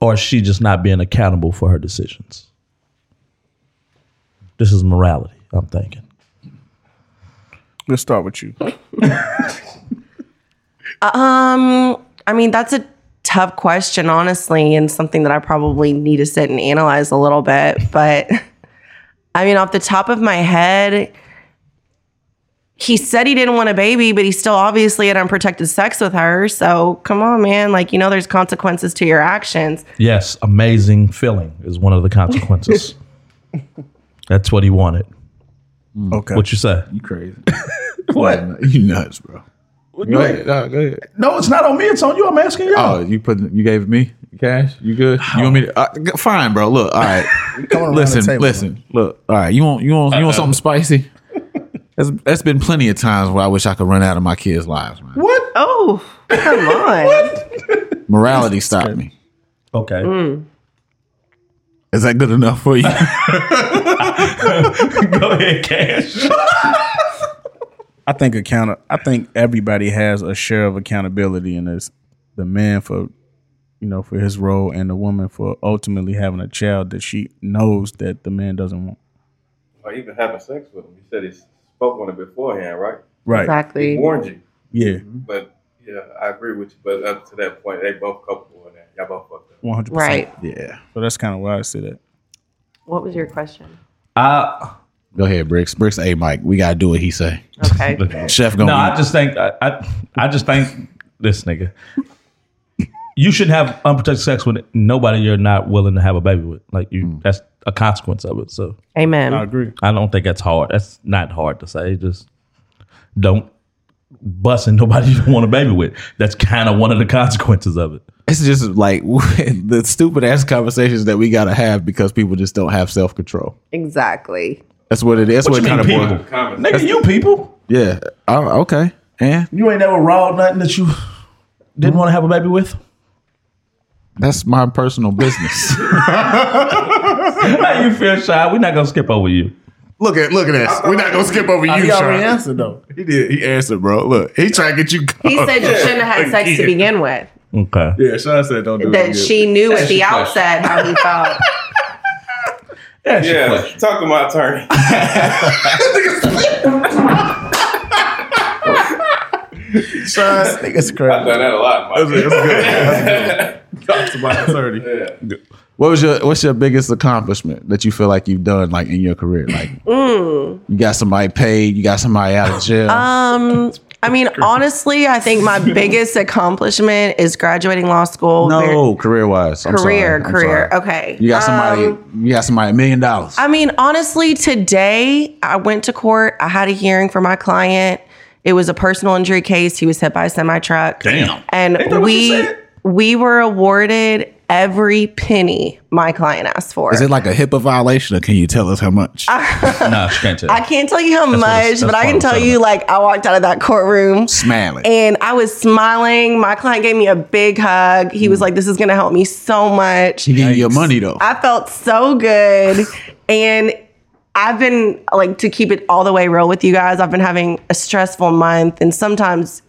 or is she just not being accountable for her decisions? This is morality, I'm thinking. Let's start with you. Um, I mean, that's a tough question, honestly, and something that I probably need to sit and analyze a little bit. But I mean, off the top of my head, he said he didn't want a baby, but he still obviously had unprotected sex with her. So come on, man. Like, you know, there's consequences to your actions. Yes, amazing feeling is one of the consequences. That's what he wanted. Okay. What you say? You crazy? What? you nuts, bro. Go ahead. No, go ahead. No, it's not on me. It's on you. I'm asking you. Oh, you put you gave me cash. You good? You want me to? Uh, fine, bro. Look, all right. Coming around the listen, table, listen. Look, all right. You want you want you want something spicy? That's that's been plenty of times where I wish I could run out of my kids' lives, man. what? Oh, come on. Morality stopped me. Okay. Mm. Is that good enough for you? Go ahead, Cash. I think account. I think everybody has a share of accountability in this. The man for, you know, for his role, and the woman for ultimately having a child that she knows that the man doesn't want. Or even having sex with him. You said he spoke on it beforehand, right? Right. He Exactly. warned you. Yeah. But yeah, I agree with you. But up to that point, they both culpable in that. Y'all both fucked up. One hundred percent. Right. yeah. So that's kind of why I say that. What was your question? I, Go ahead, Bricks. Bricks, hey, Mike, we gotta do what he say. Okay. Chef gonna. no, eat. I just think I, I, I just think this nigga. You should have unprotected sex with nobody you're not willing to have a baby with. Like you, mm. that's a consequence of it. So Amen. I agree. I don't think that's hard. That's not hard to say. Just don't busting nobody you want a baby with. That's kind of one of the consequences of it. it's just like the stupid ass conversations that we gotta have because people just don't have self control. Exactly. That's what it is. That's what, you kind mean, of people? boils. Conversation. Nigga, you people. Yeah. Okay. And You ain't never raw nothing that you didn't want to have a baby with. That's my personal business. How you feel, shy? We're not gonna skip over you. look at look at this. We're not gonna skip over you, He already Sean. answered though. He did. He answered, bro. Look, he trying to get you. He said you shouldn't have had sex to begin with. Okay. Yeah, Sean said don't do That That she knew at the your outset how he felt. That's Yeah, talk to my attorney. Son, this nigga's I've done that a lot. in my That's good. That's good. Talk to my. Yeah. What was your What's your biggest accomplishment that you feel like you've done like in your career? Like you got somebody paid, you got somebody out of jail. Um, I mean, honestly, I think my biggest accomplishment is graduating law school. no, career wise. career, career. Okay. You got somebody. Um, you got somebody a million dollars. I mean, honestly, today I went to court. I had a hearing for my client. It was a personal injury case. He was hit by a semi truck. Damn. And Ain't that what you we we were awarded every penny my client asked for. Is it like a HIPAA violation, or can you tell us how much? no, she can't tell. I can't tell you how what it's- much, that's but I can tell you, like, I walked out of that courtroom Smiling. and I was smiling. My client gave me a big hug. He was mm. like, This is going to help me so much. he gave you your money though. I felt so good. And I've been like to keep it all the way real with you guys. I've been having a stressful month, and sometimes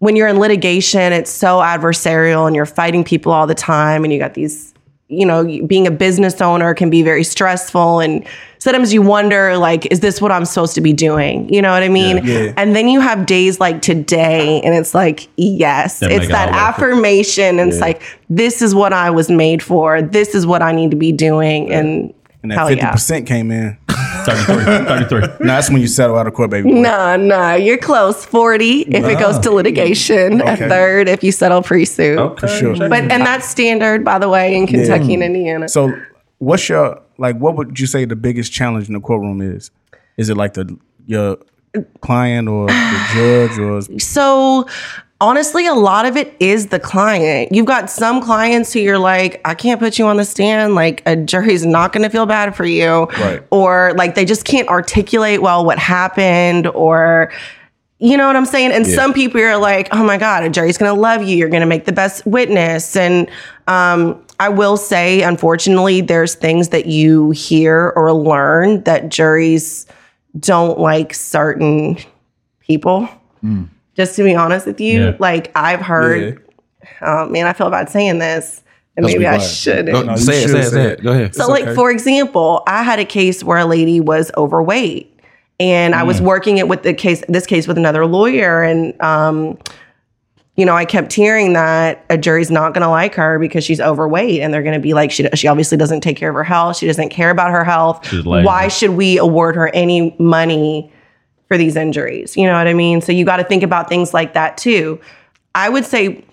when you're in litigation, it's so adversarial, and you're fighting people all the time, and you got these, you know, being a business owner can be very stressful, and sometimes you wonder, like, is this what I'm supposed to be doing? You know what I mean? Yeah. And then you have days like today, and it's like, yes, That it's that worth it. affirmation, and it's like, this is what I was made for. This is what I need to be doing, and. And that Hell fifty yeah. percent came in. 33. 33. No, that's when you settle out of court, baby. boy. No, no, you're close. 40 if it goes to litigation, a third if you settle pre suit. Okay. For sure. But and that's standard, by the way, in Kentucky and Indiana. So, what's your like? What would you say the biggest challenge in the courtroom is? Is it like the your client or the judge or So honestly, a lot of it is the client. You've got some clients who you're like, I can't put you on the stand. Like a jury's not going to feel bad for you, Right. or like they just can't articulate well what happened, or you know what I'm saying? And some people are like, oh my God, a jury's gonna love you. You're gonna make the best witness. And um, I will say, unfortunately, there's things that you hear or learn that juries don't like certain people. Just to be honest with you, Yeah. like I've heard, oh man, I feel bad saying this. And Let's maybe I shouldn't. Go- No, you say it, should say it, say say it. it. Go ahead. So, like for example, I had a case where a lady was overweight, and I was working it with the case, this case with another lawyer, and um, you know, I kept hearing that a jury's not going to like her because she's overweight, and they're going to be like, she she obviously doesn't take care of her health, she doesn't care about her health. She's. Why should we award her any money for these injuries? You know what I mean? So you got to think about things like that too. I would say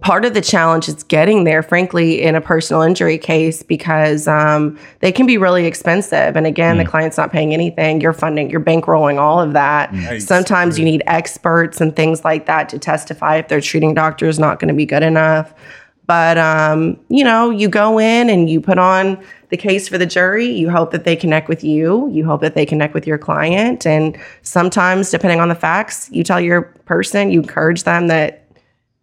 part of the challenge is getting there, frankly, in a personal injury case because um, they can be really expensive. And again, the client's not paying anything. You're funding, you're bankrolling all of that. Sometimes you need experts and things like that to testify if their treating doctor is not going to be good enough. But um, you know, you go in and you put on the case for the jury. You hope that they connect with you. You hope that they connect with your client. And sometimes, depending on the facts, you tell your person, you encourage them that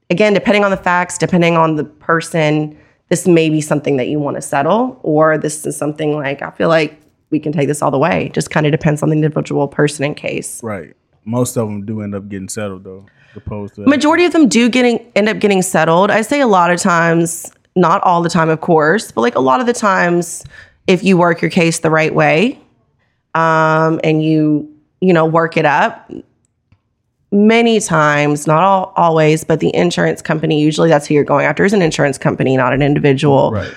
again, depending on the facts, depending on the person, this may be something that you want to settle, or this is something like I feel like we can take this all the way. Just kind of depends on the individual person and case. right? Most of them do end up getting settled though, opposed to Majority of them do getting end up getting settled. I say a lot of times, not all the time, of course, but like a lot of the times, if you work your case the right way, um, and you you know work it up, many times, not all always, but the insurance company usually that's who you're going after is an insurance company, not an individual. right.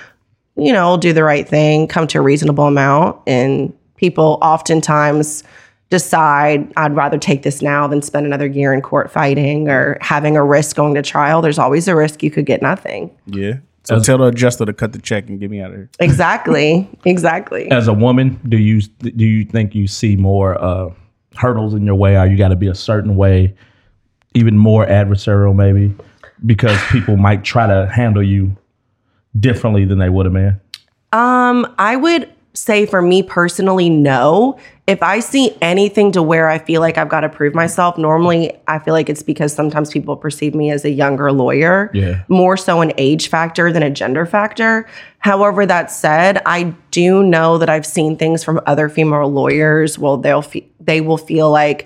You know, do the right thing, come to a reasonable amount, and people oftentimes decide I'd rather take this now than spend another year in court fighting or having a risk going to trial. There's always a risk you could get nothing. Yeah. So tell the adjuster to cut the check and get me out of here. Exactly. exactly. As a woman, do you do you think you see more uh, hurdles in your way, Are you got to be a certain way, even more adversarial, maybe, because people might try to handle you differently than they would a man? Um, I would say for me personally, no. If I see anything to where I feel like I've got to prove myself, normally I feel like it's because sometimes people perceive me as a younger lawyer. Yeah. More so an age factor than a gender factor. However, that said, I do know that I've seen things from other female lawyers. Well, they'll fe- they will feel like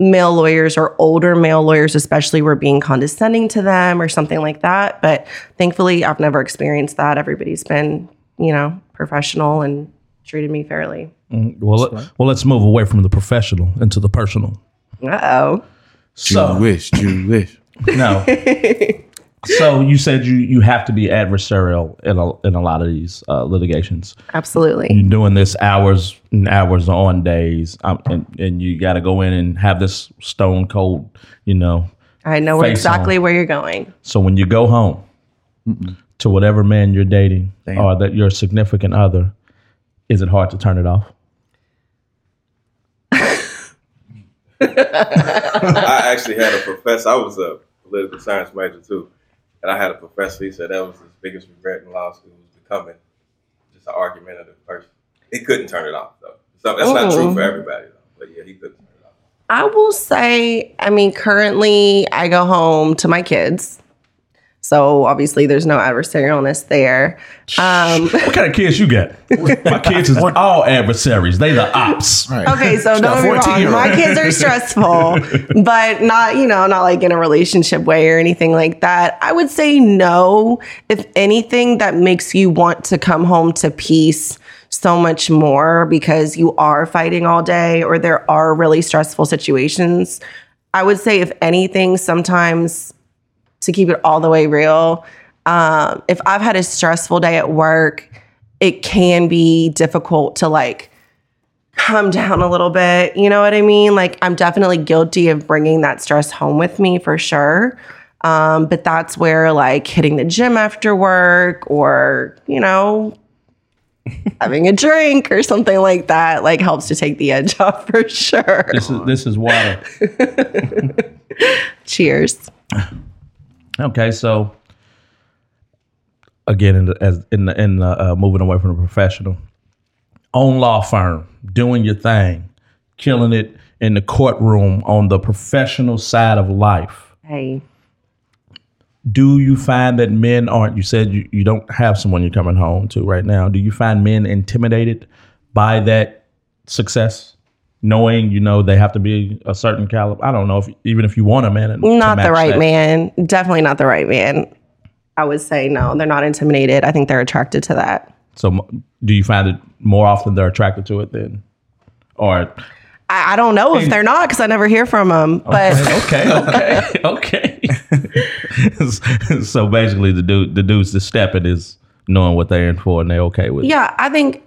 male lawyers or older male lawyers, especially, were being condescending to them or something like that. But thankfully, I've never experienced that. Everybody's been, you know, professional and treated me fairly. Well, let, well, let's move away from the professional into the personal. Uh oh. So, Jewish, Jewish. no. so you said you you have to be adversarial in a in a lot of these uh, litigations. Absolutely. You're doing this hours and hours on days, um, and and you got to go in and have this stone cold, you know. I know Face exactly on. where you're going. So when you go home to whatever man you're dating or that your significant other, is it hard to turn it off? I actually had a professor. I was a political science major too, and I had a professor. He said that was his biggest regret in law school was becoming just an argumentative person. He couldn't turn it off though. So that's not true for oh. everybody though. But yeah, he couldn't turn it off. I will say, I mean, currently I go home to my kids. So obviously, there's no adversarialness there. Um, What kind of kids you got? My kids is all adversaries. They the ops. Right. Okay, so She's don't get me wrong. 14-year-old. My kids are stressful, but not, you know, not like in a relationship way or anything like that. I would say no. If anything, that makes you want to come home to peace so much more because you are fighting all day or there are really stressful situations. I would say, if anything, sometimes to keep it all the way real, um, if I've had a stressful day at work, it can be difficult to like calm down a little bit. You know what I mean? Like I'm definitely guilty of bringing that stress home with me for sure. Um, but that's where like hitting the gym after work or, you know, having a drink or something like that like helps to take the edge off for sure. This is this is water. Cheers. Okay, so again, in the, as in the, in the, uh, moving away from the professional, own law firm, doing your thing, killing it in the courtroom on the professional side of life. Hey. Do you find that men aren't? You said you, you don't have someone you're coming home to right now. Do you find men intimidated by that success? Knowing you know they have to be a certain caliber. I don't know if even if you want a man, Not the right that. man. Definitely not the right man. I would say no, they're not intimidated. I think they're attracted to that. So, do you find it more often they're attracted to it than, or I, I don't know if they're not because I never hear from them. But okay, okay, okay. so basically, the dude, the dude's the stepping is knowing what they're in for and they're okay with. it. yeah, I think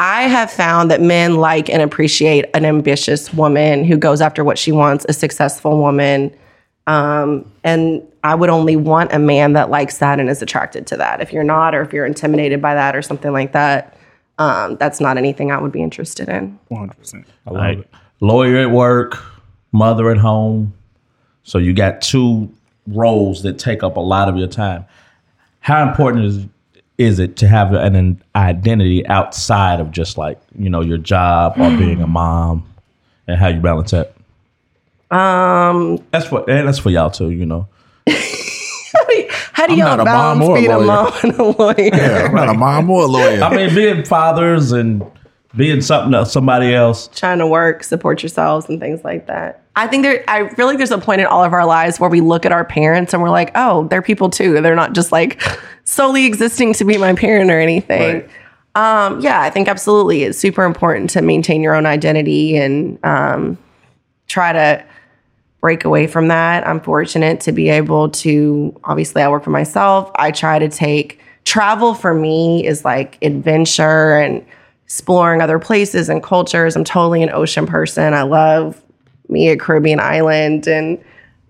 I have found that men like and appreciate an ambitious woman who goes after what she wants, a successful woman. Um, and I would only want a man that likes that and is attracted to that. If you're not, or if you're intimidated by that or something like that, um, that's not anything I would be interested in. 100%. I love it. Lawyer at work, mother at home. So you got two roles that take up a lot of your time. How important is is it to have an, an identity outside of just like you know your job or being a mom, and how you balance that? Um, that's for and that's for y'all too. You know, How do I'm y'all not a mom balance or a being a lawyer. mom and a lawyer? Yeah, I'm not a mom or a lawyer. I mean, being fathers and being something else, somebody else. trying to work, support yourselves, and things like that. I think there, I feel like there's a point in all of our lives where we look at our parents and we're like, oh, they're people too. They're not just like solely existing to be my parent or anything. Um, yeah, I think absolutely it's super important to maintain your own identity and um, try to break away from that. I'm fortunate to be able to, obviously, I work for myself. I try to take travel for me is like adventure and exploring other places and cultures. I'm totally an ocean person. I love me a Caribbean island and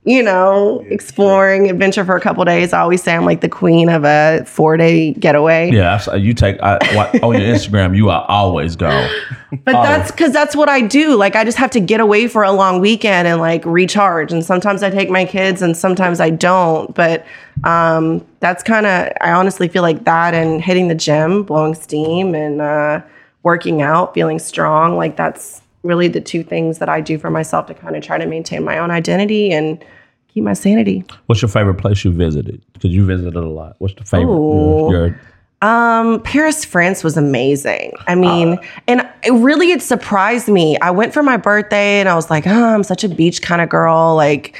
you know, exploring adventure for a couple days. I always say I'm like the queen of a four day getaway. Yeah, you take I, what- on your Instagram. You are always gone. But that's because that's what I do. Like, I just have to get away for a long weekend and like recharge. And sometimes I take my kids and sometimes I don't. But um, that's kind of, I honestly feel like that and hitting the gym, blowing steam, and uh, working out, feeling strong. Like, that's really the two things that I do for myself to kind of try to maintain my own identity and keep my sanity. What's your favorite place you visited? Because you visited a lot. What's the favorite? Ooh. Your, Um, Paris, France was amazing. I mean, and it really it surprised me. I went for my birthday and I was like, oh, I'm such a beach kind of girl. Like,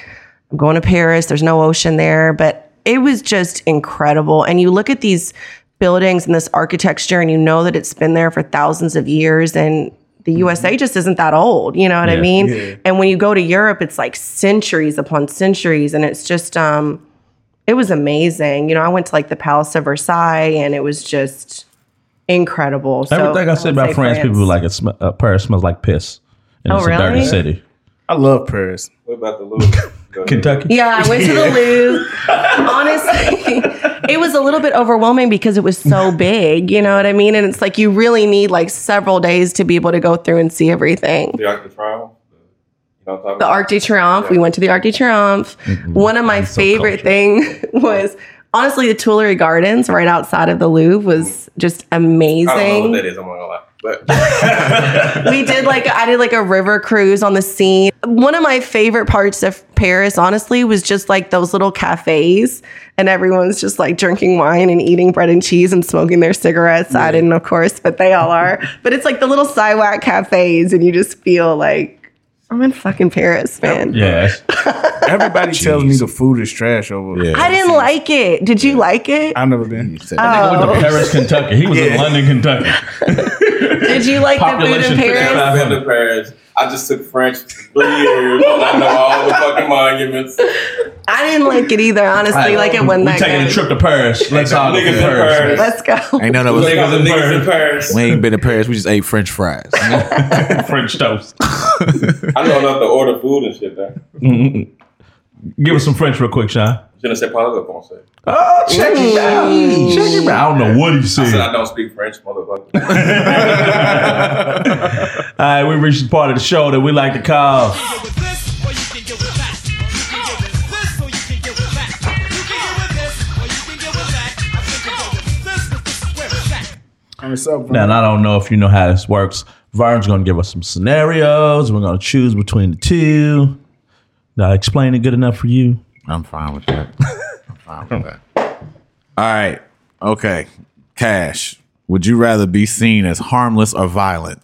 I'm going to Paris. There's no ocean there, but it was just incredible. And you look at these buildings and this architecture, and you know that it's been there for thousands of years. And the USA just isn't that old. You know what I Yeah. mean? And when you go to Europe, it's like centuries upon centuries, and it's just um it was amazing. You know, I went to like the Palace of Versailles and it was just incredible. So everything I said would about say France, people were like it sm- uh, Paris smells like piss, and Oh, it's a dirty city. I love Paris. What about the Louvre? Kentucky. Yeah, I went to the Louvre. Honestly, it was a little bit overwhelming because it was so big, you know what I mean? And it's like you really need like several days to be able to go through and see everything. The Arc de Triomphe. You know what I'm talking The? Arc de Triomphe. We went to the Arc de Triomphe. Mm-hmm. One of my so favorite cultured. thing was honestly, the Tuileries Gardens right outside of the Louvre was just amazing. I don't know what that is. I'm not gonna lie, but we did like I did like a river cruise on the sea. One of my favorite parts of Paris, honestly, was just like those little cafes, and everyone's just like drinking wine and eating bread and cheese and smoking their cigarettes. I didn't, of course, but they all are. but it's like the little sidewalk cafes, and you just feel like I'm in fucking Paris, man. Yeah. Everybody tells me the food is trash over. Yeah. I didn't like it. Did you like it? I've never been. Said- He went to oh. Paris, Kentucky. He was in London, Kentucky. Did you like the food in Paris? I've been to Paris. I just took French for years, and I know all the fucking monuments. I didn't like it either. Honestly, like it wasn't we that taking a trip to Paris. Let's all go Niggas to in Paris. Paris. Let's go. Ain't none of us. Niggas in niggas in Paris. We ain't been to Paris. We just ate French fries. French toast. I know enough to order food and shit there. Give us some French real quick, Sean. Je ne sais pas le français. Oh, check it out. Check it out. I don't know what he I said I don't speak French, motherfucker. All right, we reached the part of the show that we like to call get with this, or you can get with that. You can get with this, or you can get with that. You can get with this, or you can get with that. I think you go with this, 'cause this is where it's up. Now, and I don't know if you know how this works. Vern's going to give us some scenarios. We're going to choose between the two. Did I explain it good enough for you? I'm fine with that. I'm fine with that. All right. Okay. Cash. Would you rather be seen as harmless or violent?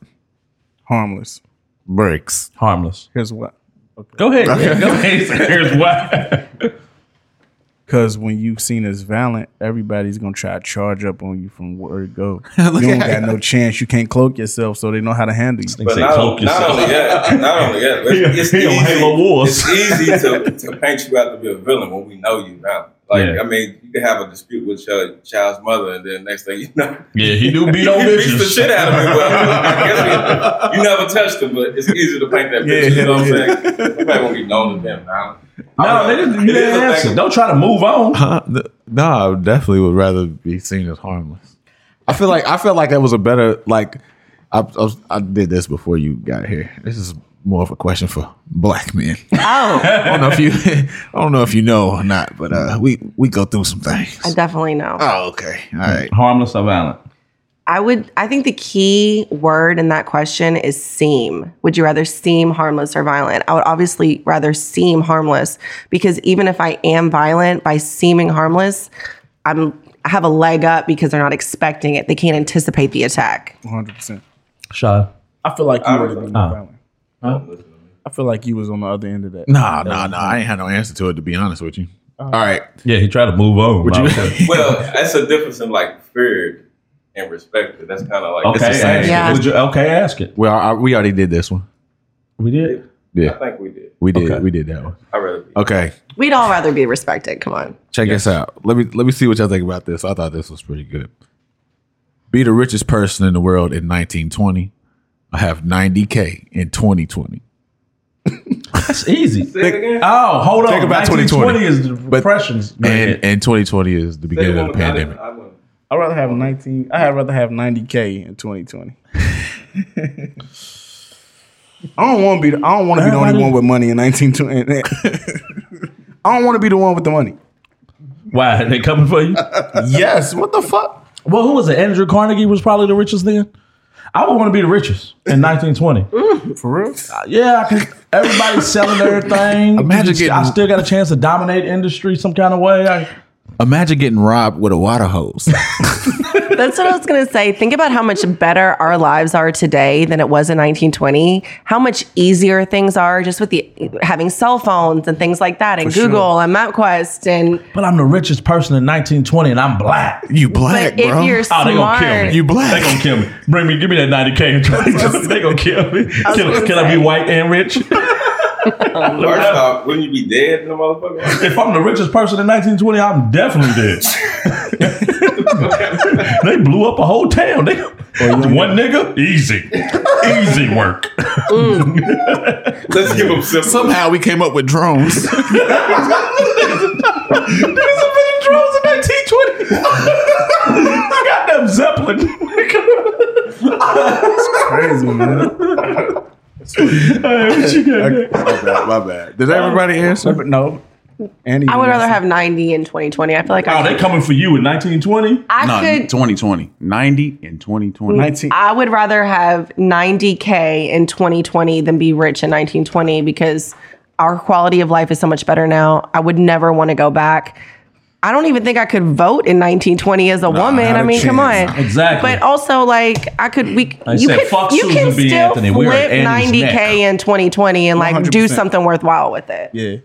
Harmless. Bricks. Harmless. Here's what. Go ahead. Yeah, go ahead. Here's why. Because when you seen as violent, everybody's gonna try to charge up on you from where it go. you don't got no chance. You can't cloak yourself, so they know how to handle you. But not, cloak not yourself. only that, not only that, He- it's, easy, Halo Wars. it's easy to, to paint you out to be a villain when we know you now. Like, Yeah. I mean, you can have a dispute with your child's mother, and then next thing you know, Yeah, he do beat on you beat the shit out of me. Well, I guess you, you never touched him, but it's easy to paint that picture. you know what I'm saying? Nobody won't be known to them now. No, they didn't, you It is didn't answer. thing. Don't try to move on. Huh? Th- No, I definitely would rather be seen as harmless. I feel like I feel like that was a better like. I, I, was, I did this before you got here. This is more of a question for black men. Oh, I don't know if you I don't know if you know or not, but uh, we we go through some things. I definitely know. Oh, okay, all right. Harmless or violent? I would. I think the key word in that question is seem. Would you rather seem harmless or violent? I would obviously rather seem harmless because even if I am violent by seeming harmless, I'm I have a leg up because they're not expecting it. They can't anticipate the attack. 100. percent Sean. I feel like you I would have been uh, violent. Don't listen to me. I feel like you was on the other end of that. No, no, no. I ain't had no answer to it to be honest with you. All right. Yeah, he tried to move on. Would you? Well, that's a difference in like feared and respected. That's kind of like Okay, the same. Yeah. Would you, okay, ask it. well, I, we already did this one. We did. Yeah, I think we did. we did. Okay. We did that one. I rather be. Okay, We'd all rather be respected. Come on. check this out. Let me let me see what y'all think about this. I thought this was pretty good. Be the richest person in the world in 1920. I have 90k in 2020. That's easy. Say it again. Oh, hold on. Think about 2020 is the But- depression's. And and 2020 is the beginning of the more time. pandemic. I wouldn't- rather have 19. I'd rather have 90k in 2020. I don't want to be. The, I don't want to be the only one with money in 1920. I don't want to be the one with the money. Why? They coming for you? Yes. What the fuck? well, who was it? Andrew Carnegie was probably the richest then. I would want to be the richest in 1920. For real? Uh, yeah, I can. Everybody's selling everything. Imagine You just- I still got a chance to dominate industry some kind of way. I, Imagine getting robbed with a water hose. That's what I was going to say. Think about how much better our lives are today than it was in 1920. How much easier things are just with the having cell phones and things like that, and For sure. Google and MapQuest. And but I'm the richest person in 1920, and I'm black. you black, but if bro. you're Oh, they gonna kill me. You black. They gonna kill me. Bring me, give me that 90k they gonna kill me. Can, can I be white and rich? First off, wouldn't you be dead in the motherfucker? if I'm the richest person in 1920, I'm definitely dead. they blew up a whole town. They, one nigga, easy, easy work. Mm. Let's give him simple. Somehow we came up with drones. Niggas invented drones in 1920. I got them Zeppelin. Crazy, man. Hey, what you got there? my bad. My bad. Did um, everybody answer? But no. And I would rather have 90 in 2020. I feel like Oh, I, they could, coming for you in 1920? I No, could 2020. 90 and 2020. 19. I would rather have 90k in 2020 than be rich in 1920 because our quality of life is so much better now. I would never want to go back. I don't even think I could vote in 1920 as a woman. I I a mean, come on. Exactly. But also, like, I could we I you said, can fuck you Susan can B. still Anthony. We're flip 90k neck. in 2020 and like do 100%. something worthwhile with it. Yeah.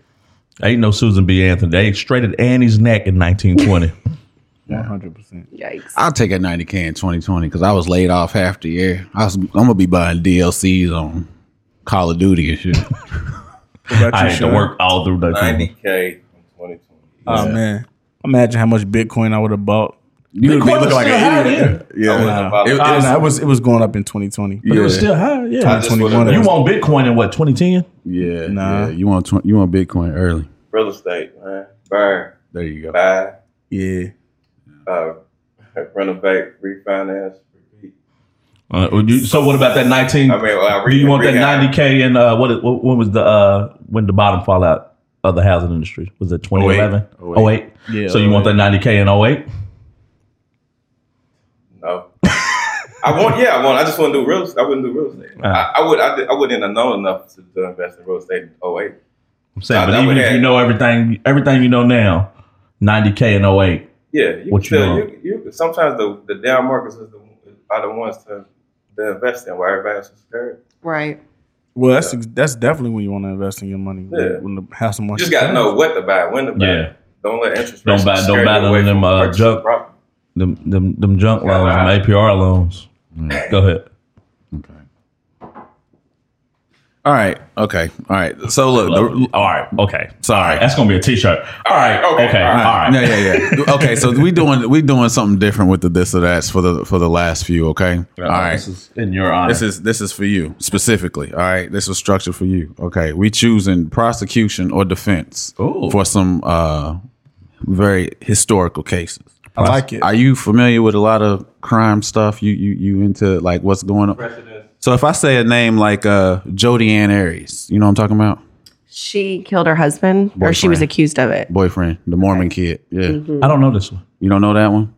Ain't no Susan B. Anthony. They straight at Annie's neck in 1920. 100%. Yikes. I'll take a 90K in 2020 because I was laid off half the year. I was, I'm going to be buying DLCs on Call of Duty and shit. I you, had to work all through that. 90K in 2020. Oh, man. Imagine how much Bitcoin I would have bought. You would be Bitcoin looking like an idiot. I Yeah. wouldn't Nah. have bought It- it. it was- it was it was going up in 2020. But it was Yeah. still high. Yeah. I just 21 You want Bitcoin in what, 2010? Yeah. Nah. yeah. You want tw- you want Bitcoin early. real estate, man. Burn, There you go. buy, Yeah. uh, renovate, refinance. Uh, you- so what about that 19? I mean, well, I do you want that 90K in, uh, what, what, when was the, uh, when the bottom fall out of the housing industry? Was it 2011? 08. 08? Yeah, So you want that 90K in 08? No. I want, yeah, I want. I just want to do real. estate. I wouldn't do real estate. Ah. I, I would. I, did- I wouldn't have known enough to, to invest in real estate in 08. I'm saying, Nah, but that even would if you know everything, everything you know now, 90K in 08. Yeah, you What can you still, want? you, you, sometimes the the down markets is the, are the ones to, to invest in. Why everybody else is scared. Right. Well, that's that's definitely when you want to invest in your money. Yeah. When the house You market. just got to know what to buy, when to buy. Yeah. Don't let interest Don't rates buy- don't scare buy you none away of them, uh, junk- Them, them, them junk loans, them APR loans. Go ahead. All right. Okay. All right. So look. The, all right. Okay. sorry. That's gonna be a T-shirt. All right. okay, Okay. all All right. right. Yeah, yeah, yeah. okay, so we doing we doing something different with the this or that's for the for the last few. Okay. All right. This is in your honor. This is this is for you specifically. All right, this was structured for you. Okay, we choosing prosecution or defense Ooh. for some uh very historical cases. I like it. Are you familiar with a lot of crime stuff? You you you into like what's going on? Precedents. So if I say a name like uh Jodi Ann Arias, you know what I'm talking about? She killed her husband, or she was accused of it. Boyfriend, the Mormon kid. Yeah, Mm-hmm. I don't know this one. you don't know that one?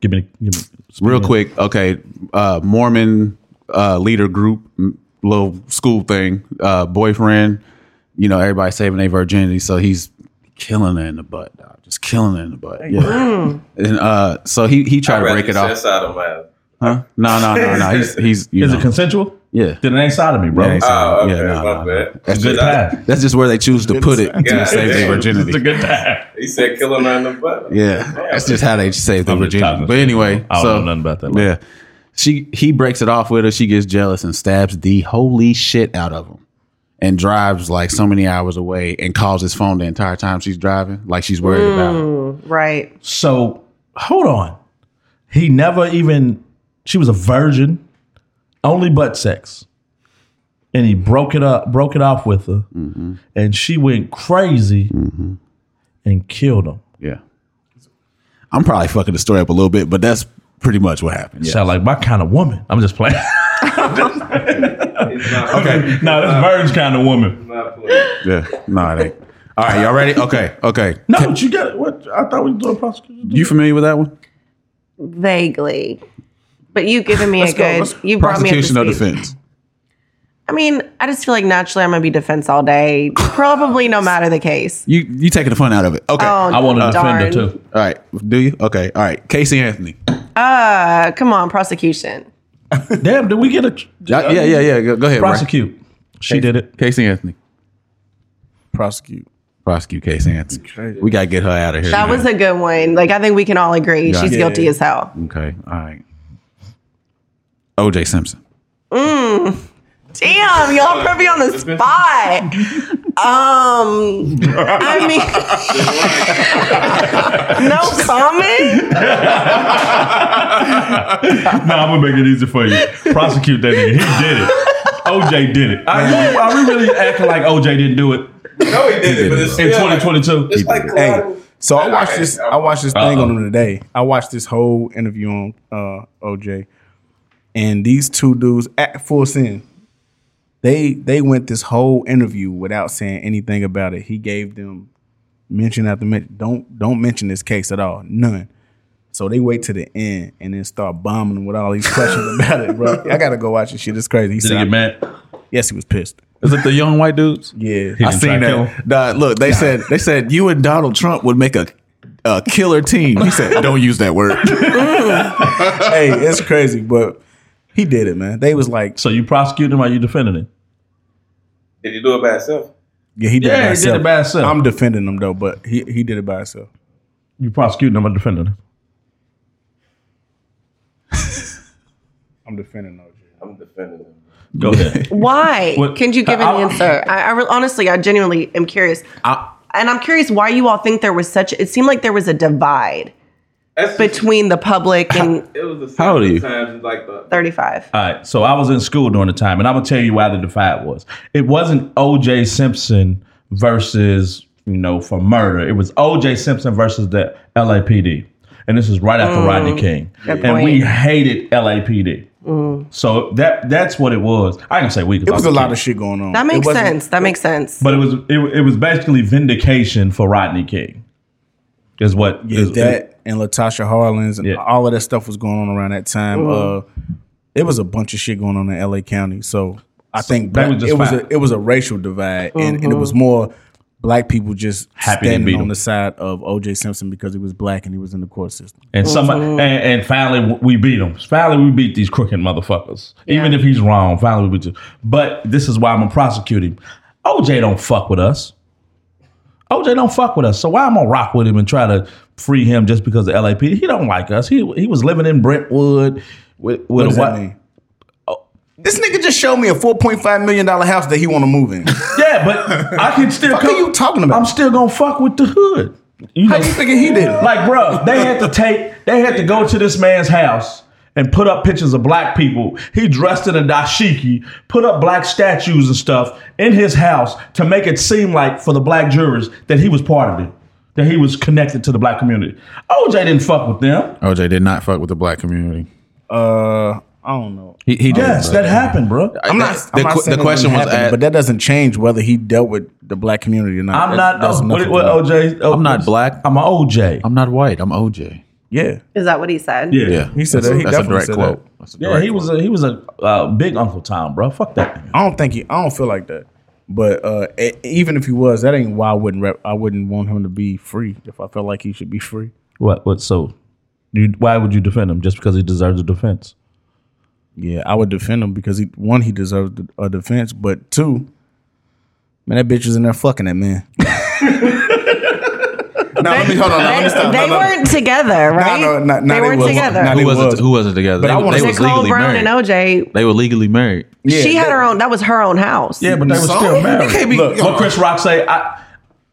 Give me. Give me Real quick, okay. Uh, Mormon uh, leader group, m- little school thing. Uh, boyfriend, you know, everybody saving their virginity, so he's killing her in the butt, dog. Just killing her in the butt. Yeah. And uh, so he he tried I'd to break it say off. Sodomite. matter. Huh? No, no, no, no. He's he's you Is know, it consensual? yeah. Then it ain't sodomy, bro. Oh, yeah, Oh, okay, Yeah, no, my no, no. That's Good Shit, I- time. That's just where they choose to put it to Yeah. save their It's virginity. a good time. He said killing her in the butt. Yeah, that's just how they save their I'm virginity. But anyway, I don't so know nothing about that. Yeah, she he breaks it off with her. She gets jealous and stabs the holy shit out of him, and drives like so many hours away and calls his phone the entire time she's driving, like she's worried about him. Mm, right. So hold on. He never even. She was a virgin, only butt sex, and he broke it up, broke it off with her, mm-hmm. and she went crazy mm-hmm. and killed him. Yeah, I'm probably fucking the story up a little bit, but that's pretty much what happened. Yeah. Sound like my kind of woman. I'm just playing. It's okay, no, this virgin kind of woman. not yeah, no, it ain't. All right, y'all ready? Okay, okay. No, but you got it. What I thought we were doing prosecution. You familiar with that one? Vaguely. But you giving me a Let's go. good. Let's- you brought me up to Prosecution or defense? I mean, I just feel like naturally I'm gonna be defense all day. Probably no matter the case. You you taking the fun out of it? Okay. Oh, I want to defend her too. All right. Do you? Okay. All right. Casey Anthony. Uh, come on, prosecution. Damn, did we get a Yeah, yeah, yeah. yeah. Go, go ahead. Ray. prosecute? She did it. Casey Anthony. prosecute. Prosecute Casey Anthony. We gotta get her out of here. That man. was a good one. Like I think we can all agree Yeah. she's Yeah. guilty as hell. okay. All right. OJ Simpson. Damn, y'all put me on the spot. Um, I mean, no comment. no, I'm gonna make it easy for you. Prosecute that nigga. He did it. OJ did it. Are, you, are we really acting like OJ didn't do it No, he did it, but it's in still like- 2022? It's like Hey, so I watched Okay, this. I'm- I watched this thing Uh-oh. on him today. I watched this whole interview on uh, OJ, and these two dudes at Full Send. they they went this whole interview without saying anything about it. He gave them mention after mention. Don't don't mention this case at all. None. So they wait to the end and then start bombing with all these questions about it, bro. I gotta go watch this shit. It's crazy. He Did said, he get mad? "Yes, he was pissed." Is it the young white dudes? Yeah, He I didn't seen try to kill that. Nah, look, they said they said you and Donald Trump would make a a killer team. He said, "Don't use that word." hey, it's crazy, but he did it, man. They was like, So you prosecuted him or you defending him? Did he do it by himself? yeah, he did Yeah, it by he did himself. it by himself. I'm defending him though, but he he did it by himself. You prosecuting him or defending him? I'm defending OJ. I'm defending him. Go ahead. Why? What- Can you give an I- answer? I, I re- honestly, I genuinely am curious, I- and I'm curious why you all think there was such. It seemed like there was a divide That's between the public and it was the How old are you? times like the 35. All right, so I was in school during the time, and I'm gonna tell you why the divide was. It wasn't O.J. Simpson versus you know for murder. It was O.J. Simpson versus the LAPD, and this is right after mm, Rodney King, good and we hated LAPD. Mm. So that that's what it was. I can say we. It was a lot of shit going on. That makes sense. That makes sense. but it was it, it was basically vindication for Rodney King. Is what Yeah, is- that and Latasha Harlins and Yeah. all of that stuff was going on around that time. Mm-hmm. Uh, it was a bunch of shit going on in L.A. County. So I think that black- was it was fine. a it was a racial divide, and, and it was mm-hmm. more black people just Happy to standing beat on him. the side of O.J. Simpson because he was black and he was in the court system. And somebody, mm-hmm. and, and finally we beat him. Finally we beat these crooked motherfuckers. Even if he's wrong, finally we beat him. But this is why I'm gonna prosecute him. OJ don't fuck with us. OJ don't fuck with us. So why I'm gonna rock with him and try to free him just because of LAPD? He don't like us. He he was living in Brentwood with, with What a does what? that mean? Oh. This nigga just showed me a four point five million dollar house that he want to move in. Yeah, but I can still. Fuck are you talking about? I'm still gonna fuck with the hood. You How know, you thinking he did it? Like, bro, they had to take, they had to go to this man's house and put up pictures of black people. He dressed in a dashiki, put up black statues and stuff in his house to make it seem like for the black jurors that he was part of it, that he was connected to the black community. OJ didn't fuck with them. OJ did not fuck with the black community. Uh, I don't know. He, he Yes, did. that happened, bro. I'm not. The, I'm not qu- saying the question was, happen, at, but that doesn't change whether he dealt with the black community or not. I'm That- not. that's Oh, what, what. OJ? oh, I'm not black. I'm an OJ. I'm not white. I'm OJ. Yeah, Is that what he said? yeah, Yeah, He said that's, that. He that's a direct said quote. that. That's a yeah. direct He was a he was a uh, big Uncle Tom, bro. Fuck that. I don't think he. I don't feel like that. But uh, even if he was, that ain't why I wouldn't. Rep, I wouldn't want him to be free. If I felt like he should be free. What? What? So, you, why would you defend him just because he deserves a defense? Yeah, I would defend him because he one he deserves a defense, but two, man, that bitch is in there fucking that man. no, let me hold on. Let me They, stop. they No, no. weren't together, right? no, no, no, they they weren't wasn't. together. No, Who they was was. it? Who was it together? But they, I wanna they was Nicole legally Brown married. and OJ. They were legally married. Yeah, she had her own. That was her own house. Yeah, but they were still married. They can't be- Look, what Chris Rock say? I,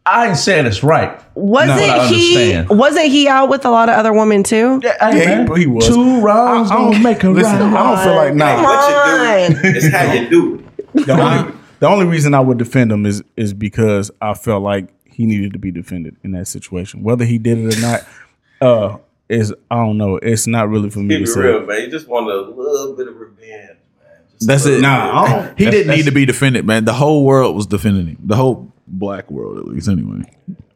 I ain't saying it's right. Wasn't I he? Wasn't he out with a lot of other women too? Yeah, Yeah, he- he was. Two wrongs I- I don't don't- make a listen, right. I don't feel like Come nah. What you do on. is how you do it. The only, the only reason I would defend him is is because I felt like he needed to be defended in that situation. Whether he did it or not, uh, is I don't know. It's not really for me Keep to it say. real, man. You just want a little bit of revenge, man. Just That's it. Nah, I don't- he That's- didn't need to be defended, man. The whole world was defending him. The whole black world, at least, anyway.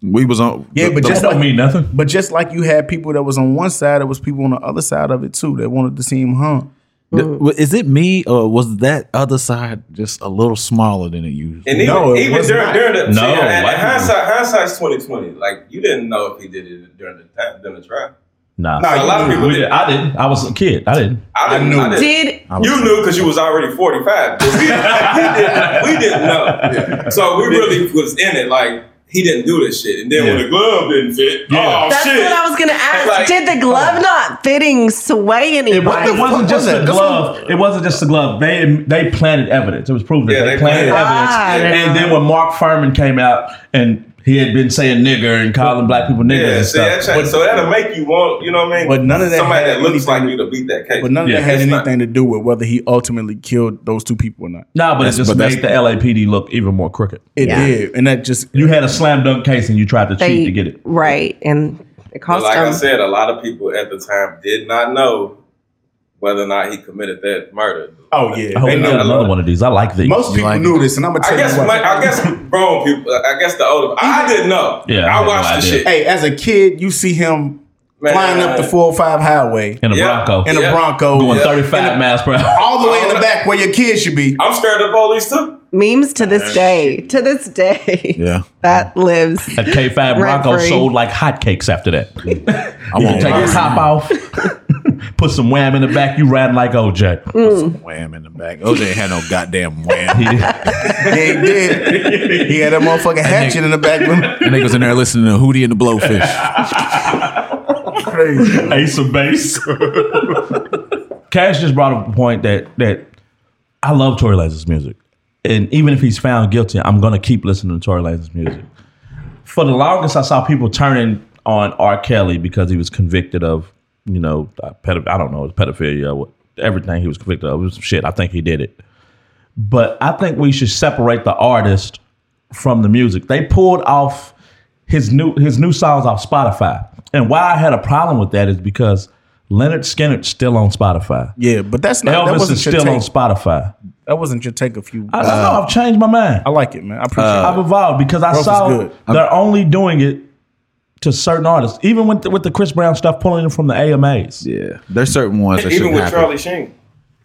We was on. Yeah, the- but the- That just don't mean nothing. But just like you had people that was on one side, there was people on the other side of it too that wanted to see him hung. The- mm. is it me or was that other side just a little smaller than it usually? And even, No, it even during, during the No, see, and- and hindsight, hindsight's twenty twenty. Like you didn't know if he did it during the time during the trial. Nah, Nah, A lot of people did. did- I didn't. I was a kid. I didn't. I didn't. knew. I didn't. Did You knew because you was already 45. We, we didn't, we didn't know. So we really was in it like he didn't do this shit. And then when the glove didn't fit, Yeah. oh that's shit. what I was gonna ask? Like- Did the glove not fitting sway It, wa- anybody? it wasn't just the glove. It wasn't just the glove. They they planted evidence. It was proven that Yeah, they, they planted planted evidence. Ah, I and then when Mark Fuhrman came out and he had been saying nigger and calling black people niggers yeah, and see, that stuff. change, so that'll make you want, you know what I mean? But none of that Somebody had that looks like anything you to beat that case. But none of Yeah, that had it's not. anything to do with whether he ultimately killed those two people or not. No, but That's- it just but that's- made the LAPD look even more crooked. It Yeah. did, and that just You had a slam dunk case and you tried to cheat to get it. right, and it But cost like I said, a lot of people at the time did not know whether or not he committed that murder. Oh yeah, I hope they know. another one of these. I like these. Most people like knew this, and I'm gonna I tell guess you what. my, I guess grown people. I guess the older. I didn't know. Yeah, I I, had no watched the idea. shit. hey, as a kid, you see him Man. flying up the 405 highway in a Yeah. Bronco. in a Yeah. Bronco, Going Yeah. 35 miles per hour. all the way in the back where your kids should be. I'm scared of the police too. Memes to this day. To this day. Yeah. That lives. That K5 Bronco Rent-free. sold like hotcakes after that. I won't Take your top off, put some wham in the back, you riding like OJ. Mm. Wham in the back. OJ ain't had no goddamn wham. He- Yeah, he did. He had that motherfucking hatchet in the back. of him. The niggas in there listening to Hootie and the Blowfish. Crazy. Ace of Base. Cash just brought up a point that that I love Tory Lanez's music, and even if he's found guilty, I'm gonna keep listening to Tory Lanez's music. For the longest, I saw people turning on R. Kelly because he was convicted of, you know, pedo- I don't know, pedophilia, what- everything he was convicted of. It was some shit. I think he did it, but I think we should separate the artist from the music. They pulled off his new his new songs off Spotify. And why I had a problem with that is because Lynyrd Skynyrd's still on Spotify. Yeah, but that's not. that Elvis wasn't is your still on. Spotify. That wasn't your take. A few. I don't know. Uh, I've changed my mind. I like it, man. I appreciate it. I've evolved because I Growth saw they're only doing it to certain artists, even with the, with the Chris Brown stuff, pulling it from the AMAs. Yeah. There's certain ones that Even shouldn't with happen. Charlie Sheen. It,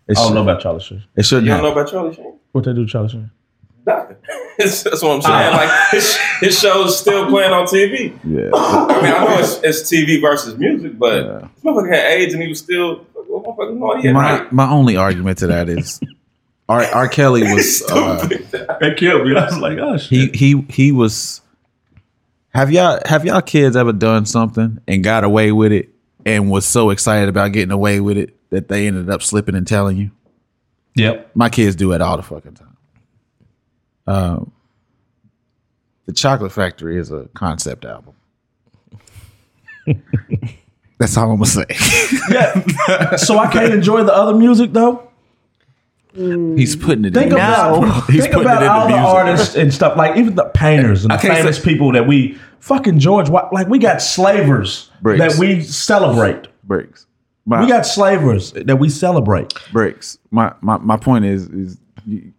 I don't should, know about Charlie Sheen. it shouldn't You don't know about Charlie Sheen? What they do, to Charlie Sheen? Nothing. That's what I'm saying. Like his, his show's still playing on TV. Yeah. I mean, I know it's, it's TV versus music, but this motherfucker had AIDS and he was still. Motherfucker, no, he My AIDS. my only argument to that is R. R. Kelly was uh, That killed me. I was like, oh shit. he he he was. Have y'all have y'all kids ever done something and got away with it and was so excited about getting away with it that they ended up slipping and telling you? yep. My kids do it all the fucking time. Um, the Chocolate Factory is a concept album. That's all I'm gonna say. Yeah. so I can't enjoy the other music though. He's putting it. Think in about No. He's think putting about it in the all the, music. artists and stuff like even the painters and the famous say- people that we fucking George like we got slavers Bricks. that we celebrate. bricks. My, We got slavers that we celebrate. bricks. My my my point is is you-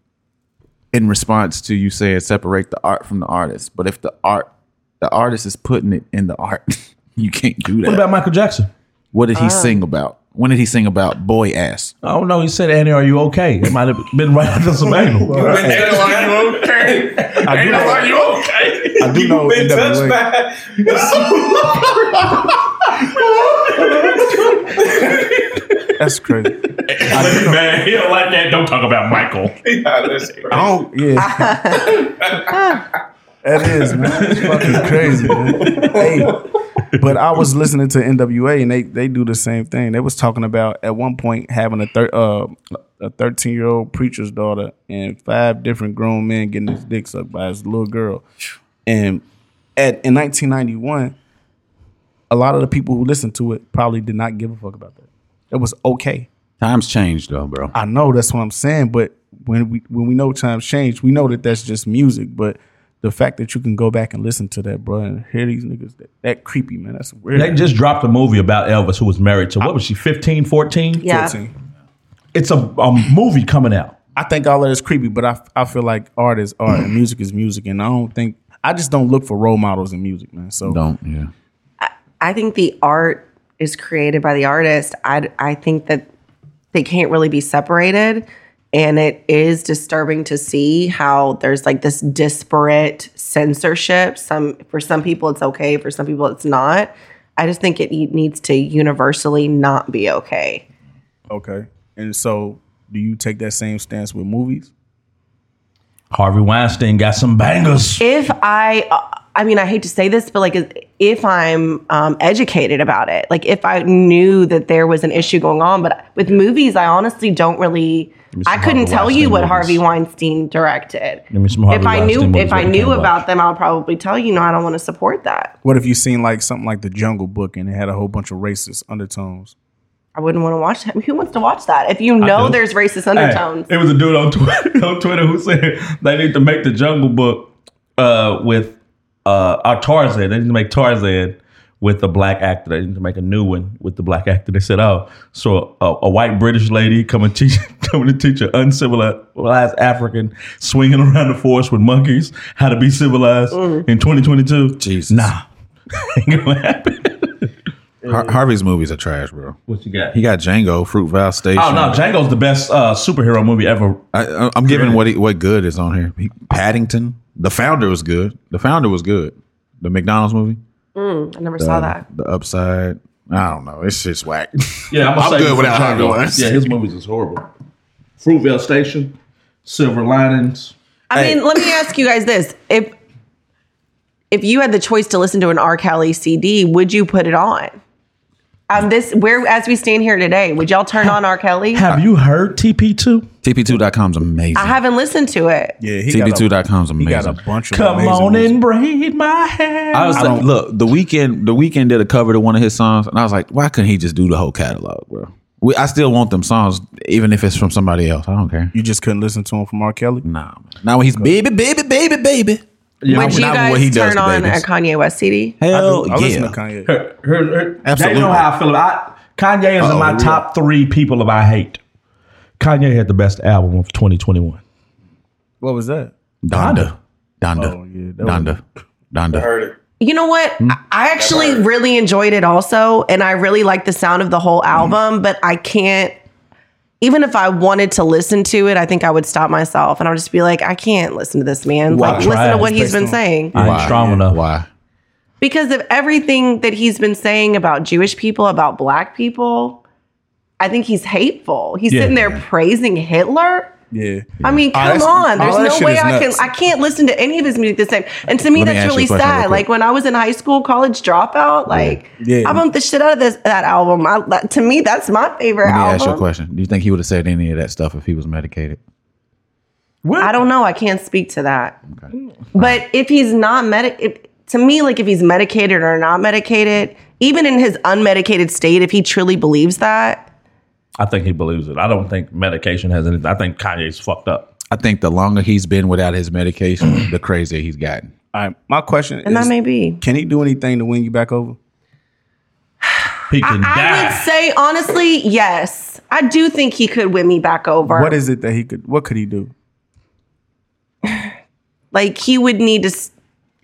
in response to you saying separate the art from the artist. But if the art the artist is putting it in the art, you can't do that. What about Michael Jackson? what did he ah. sing about? When did he sing about boy ass? I don't know. He said, "Annie, are you okay?" It might have been right after some anal. Been touched by- I do know. Are you okay? I do know Been touched NWA. by. That's crazy. Man, he don't like that. Don't talk about Michael. Yeah, that's crazy. I don't. Yeah. that is man. It's fucking crazy. Man. Hey, but I was listening to NWA and they they do the same thing. They was talking about at one point having a thir- uh, a thirteen year old preacher's daughter and five different grown men getting his dick sucked by his little girl. And at in 1991, a lot of the people who listened to it probably did not give a fuck about that. It was okay. Times changed though, bro. I know that's what I'm saying, but when we when we know times change, we know that that's just music. But the fact that you can go back and listen to that, bro, and hear these niggas, that, that creepy man. That's weird. They just dropped a movie about Elvis who was married to what was she, 15, 14? Yeah. 14. It's a, a movie coming out. I think all of that's creepy, but I I feel like art is art and music is music, and I don't think I just don't look for role models in music, man. So Don't yeah. I think the art is created by the artist. I, I think that they can't really be separated. And it is disturbing to see how there's like this disparate censorship. Some for some people it's okay, for some people it's not. I just think it needs to universally not be okay. okay, and so do you take that same stance with movies? Harvey Weinstein got some bangers. if I, uh, I mean, I hate to say this, but like, if I'm um, educated about it, like if I knew that there was an issue going on, but with movies, I honestly don't really. I couldn't Harvey tell you what movies. Harvey Weinstein directed. Give me some Harvey if I Weinstein knew, if I knew out. about them, I'll probably tell you. No, I don't want to support that. What if you seen like something like The Jungle Book and it had a whole bunch of racist undertones? I wouldn't want to watch that. Who wants to watch that? If you know there's racist Hey, undertones, it was a dude on Twitter, on Twitter who said they need to make the Jungle Book uh, with uh, our Tarzan. They need to make Tarzan with the black actor. They need to make a new one with the black actor. They said, "Oh, so a, a white British lady come and teach, coming to teach an uncivilized African swinging around the forest with monkeys how to be civilized in 2022." Jesus. nah, ain't gonna happen. Har- Harvey's movies are trash, bro. What you got? He got Django, Fruitvale Station. Oh no, Django's the best uh, superhero movie ever. I, I- I'm giving what he, what good is on here. He, Paddington, The Founder was good. The Founder was good. The McDonald's movie, mm, I never saw that. The Upside. I don't know. It's just whack. Yeah, I'm, I'm say good for without Harvey Django. Weinstein. Yeah, his movies is horrible. Fruitvale Station, Silver Linings. I Hey. mean, let me ask you guys this: if if you had the choice to listen to an R. Kelly CD, would you put it on? Um, this where as we stand here today, would y'all turn on R. Kelly? Have you heard TP2? TP2.com's amazing. I haven't listened to it. Yeah, he got a, TP2.com's he got a amazing. bunch of Come amazing on music. and braid my hair. I was I like, look, the Weeknd, the Weeknd did a cover to one of his songs, and I was like, why couldn't he just do the whole catalog, bro? We, I still want them songs, even if it's from somebody else. I don't care. You just couldn't listen to him from R. Kelly. Nah, man. Now when he's baby, baby, baby, baby. Would you guys what he turn to on babies. a Kanye West CD? Hell I listen yeah. to Kanye. her, her, her, Absolutely. They know how I feel about Kanye is in Uh-oh, my here we top three people of I hate. Kanye had the best album of 2021. What was that? Donda. Donda. Oh, yeah, that was- Donda. Donda. Heard it. You know what? I I actually really enjoyed it also, and I really like the sound of the whole album, but I can't. Even if I wanted to listen to it, I think I would stop myself and I would just be like, I can't listen to this man. Why? Like, listen to Try it. what he's been on- saying. I ain't strong enough. Why? because of everything that he's been saying about Jewish people, about black people, I think he's hateful. He's Yeah. sitting there praising Hitler. Yeah. I mean, come that's- on. There's no way I can. I can't listen to any of his music the same. And to me Let that's ask you a really question real sad. Like when I was in high school, college dropout, like Yeah. I bumped the shit out of this that album. I, that, to me, that's my favorite Let me album. ask you a question. Do you think he would have said any of that stuff if he was medicated? What? I don't know. I can't speak to that. But if he's not medic, to me, like if he's medicated or not medicated, even in his unmedicated state, if he truly believes that, I think he believes it. I don't think medication has anything. I think Kanye's fucked up. I think the longer he's been without his medication, the crazier he's gotten. All right. My question and is that may be. can he do anything to win you back over? He can I die. would say honestly, yes. I do think he could win me back over. What is it that he could what could he do? like he would need to s-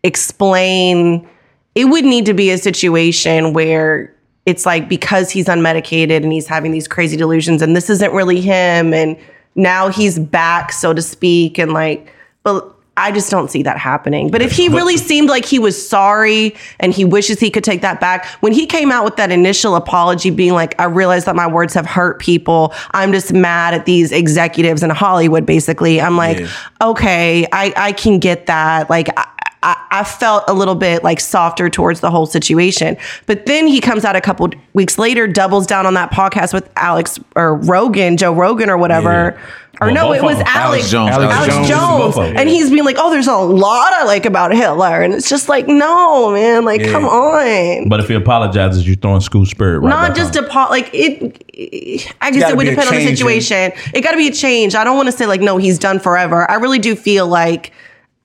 explain it would need to be a situation where it's like because he's unmedicated and he's having these crazy delusions and this isn't really him and now he's back so to speak and like but I just don't see that happening. But if he really seemed like he was sorry and he wishes he could take that back, when he came out with that initial apology, being like, I realize that my words have hurt people. I'm just mad at these executives in Hollywood, basically. I'm like, Yeah. okay, I, I can get that. Like, I, I, I felt a little bit like softer towards the whole situation. But then he comes out a couple weeks later, doubles down on that podcast with Alex or Rogan, Joe Rogan or whatever. Or Well, no, it was. Alex, Alex Jones. Alex Alex Jones. Jones. Both. And he's being like, oh, there's a lot I like about Hitler. And it's just like, no, man, like, Yeah. come on. But if he apologizes, you're throwing school spirit right Not just on. a po- like it. it- I guess it would depend on the change in- situation. It got to be a change. I don't want to say like no, he's done forever. I really do feel like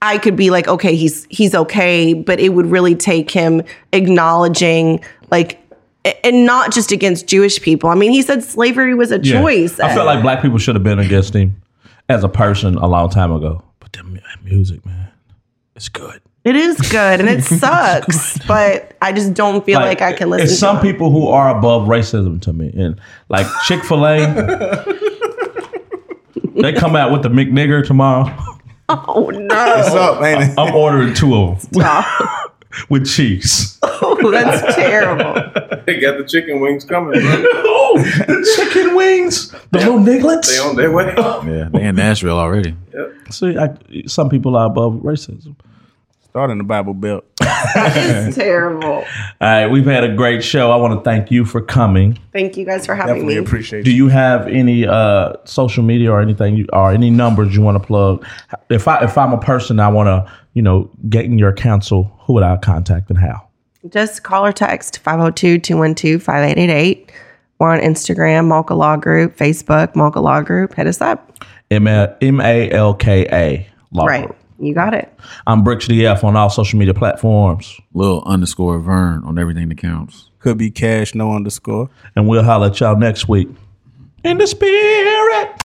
I could be like okay, he's he's okay, but it would really take him acknowledging like and not just against Jewish people. I mean, he said slavery was a Yeah. choice. I felt like black people should have been against him as a person a long time ago. But that music, man, it's good. it is good and it sucks, but I just don't feel like, I can listen. It's to some him. people who are above racism to me, and like Chick Fil A, they come out with the McNigger tomorrow. Oh no, What's up, oh, man? I'm ordering two of them with cheese. Oh, that's terrible. They got the chicken wings coming, bro. oh, the chicken wings, the little niglets. They on their way. Yeah, they in Nashville already. See, I, some people are above racism. Start in the Bible Belt. It's terrible. All right, we've had a great show. I want to thank you for coming. Thank you guys for having Definitely me. appreciate Do you. you have any uh, social media or anything you, or any numbers you want to plug? If I if I'm a person I want to you know get in your counsel, who would I contact and how? Just call or text 502-212-5888. We're on Instagram, Malka Law Group, Facebook, Malka Law Group. Hit us up. M A M A L K A law Right. group. You got it. I'm Bricks DF on all social media platforms. Little underscore Vern on everything that counts. Could be cash, no underscore. And we'll holler at y'all next week. In the spirit.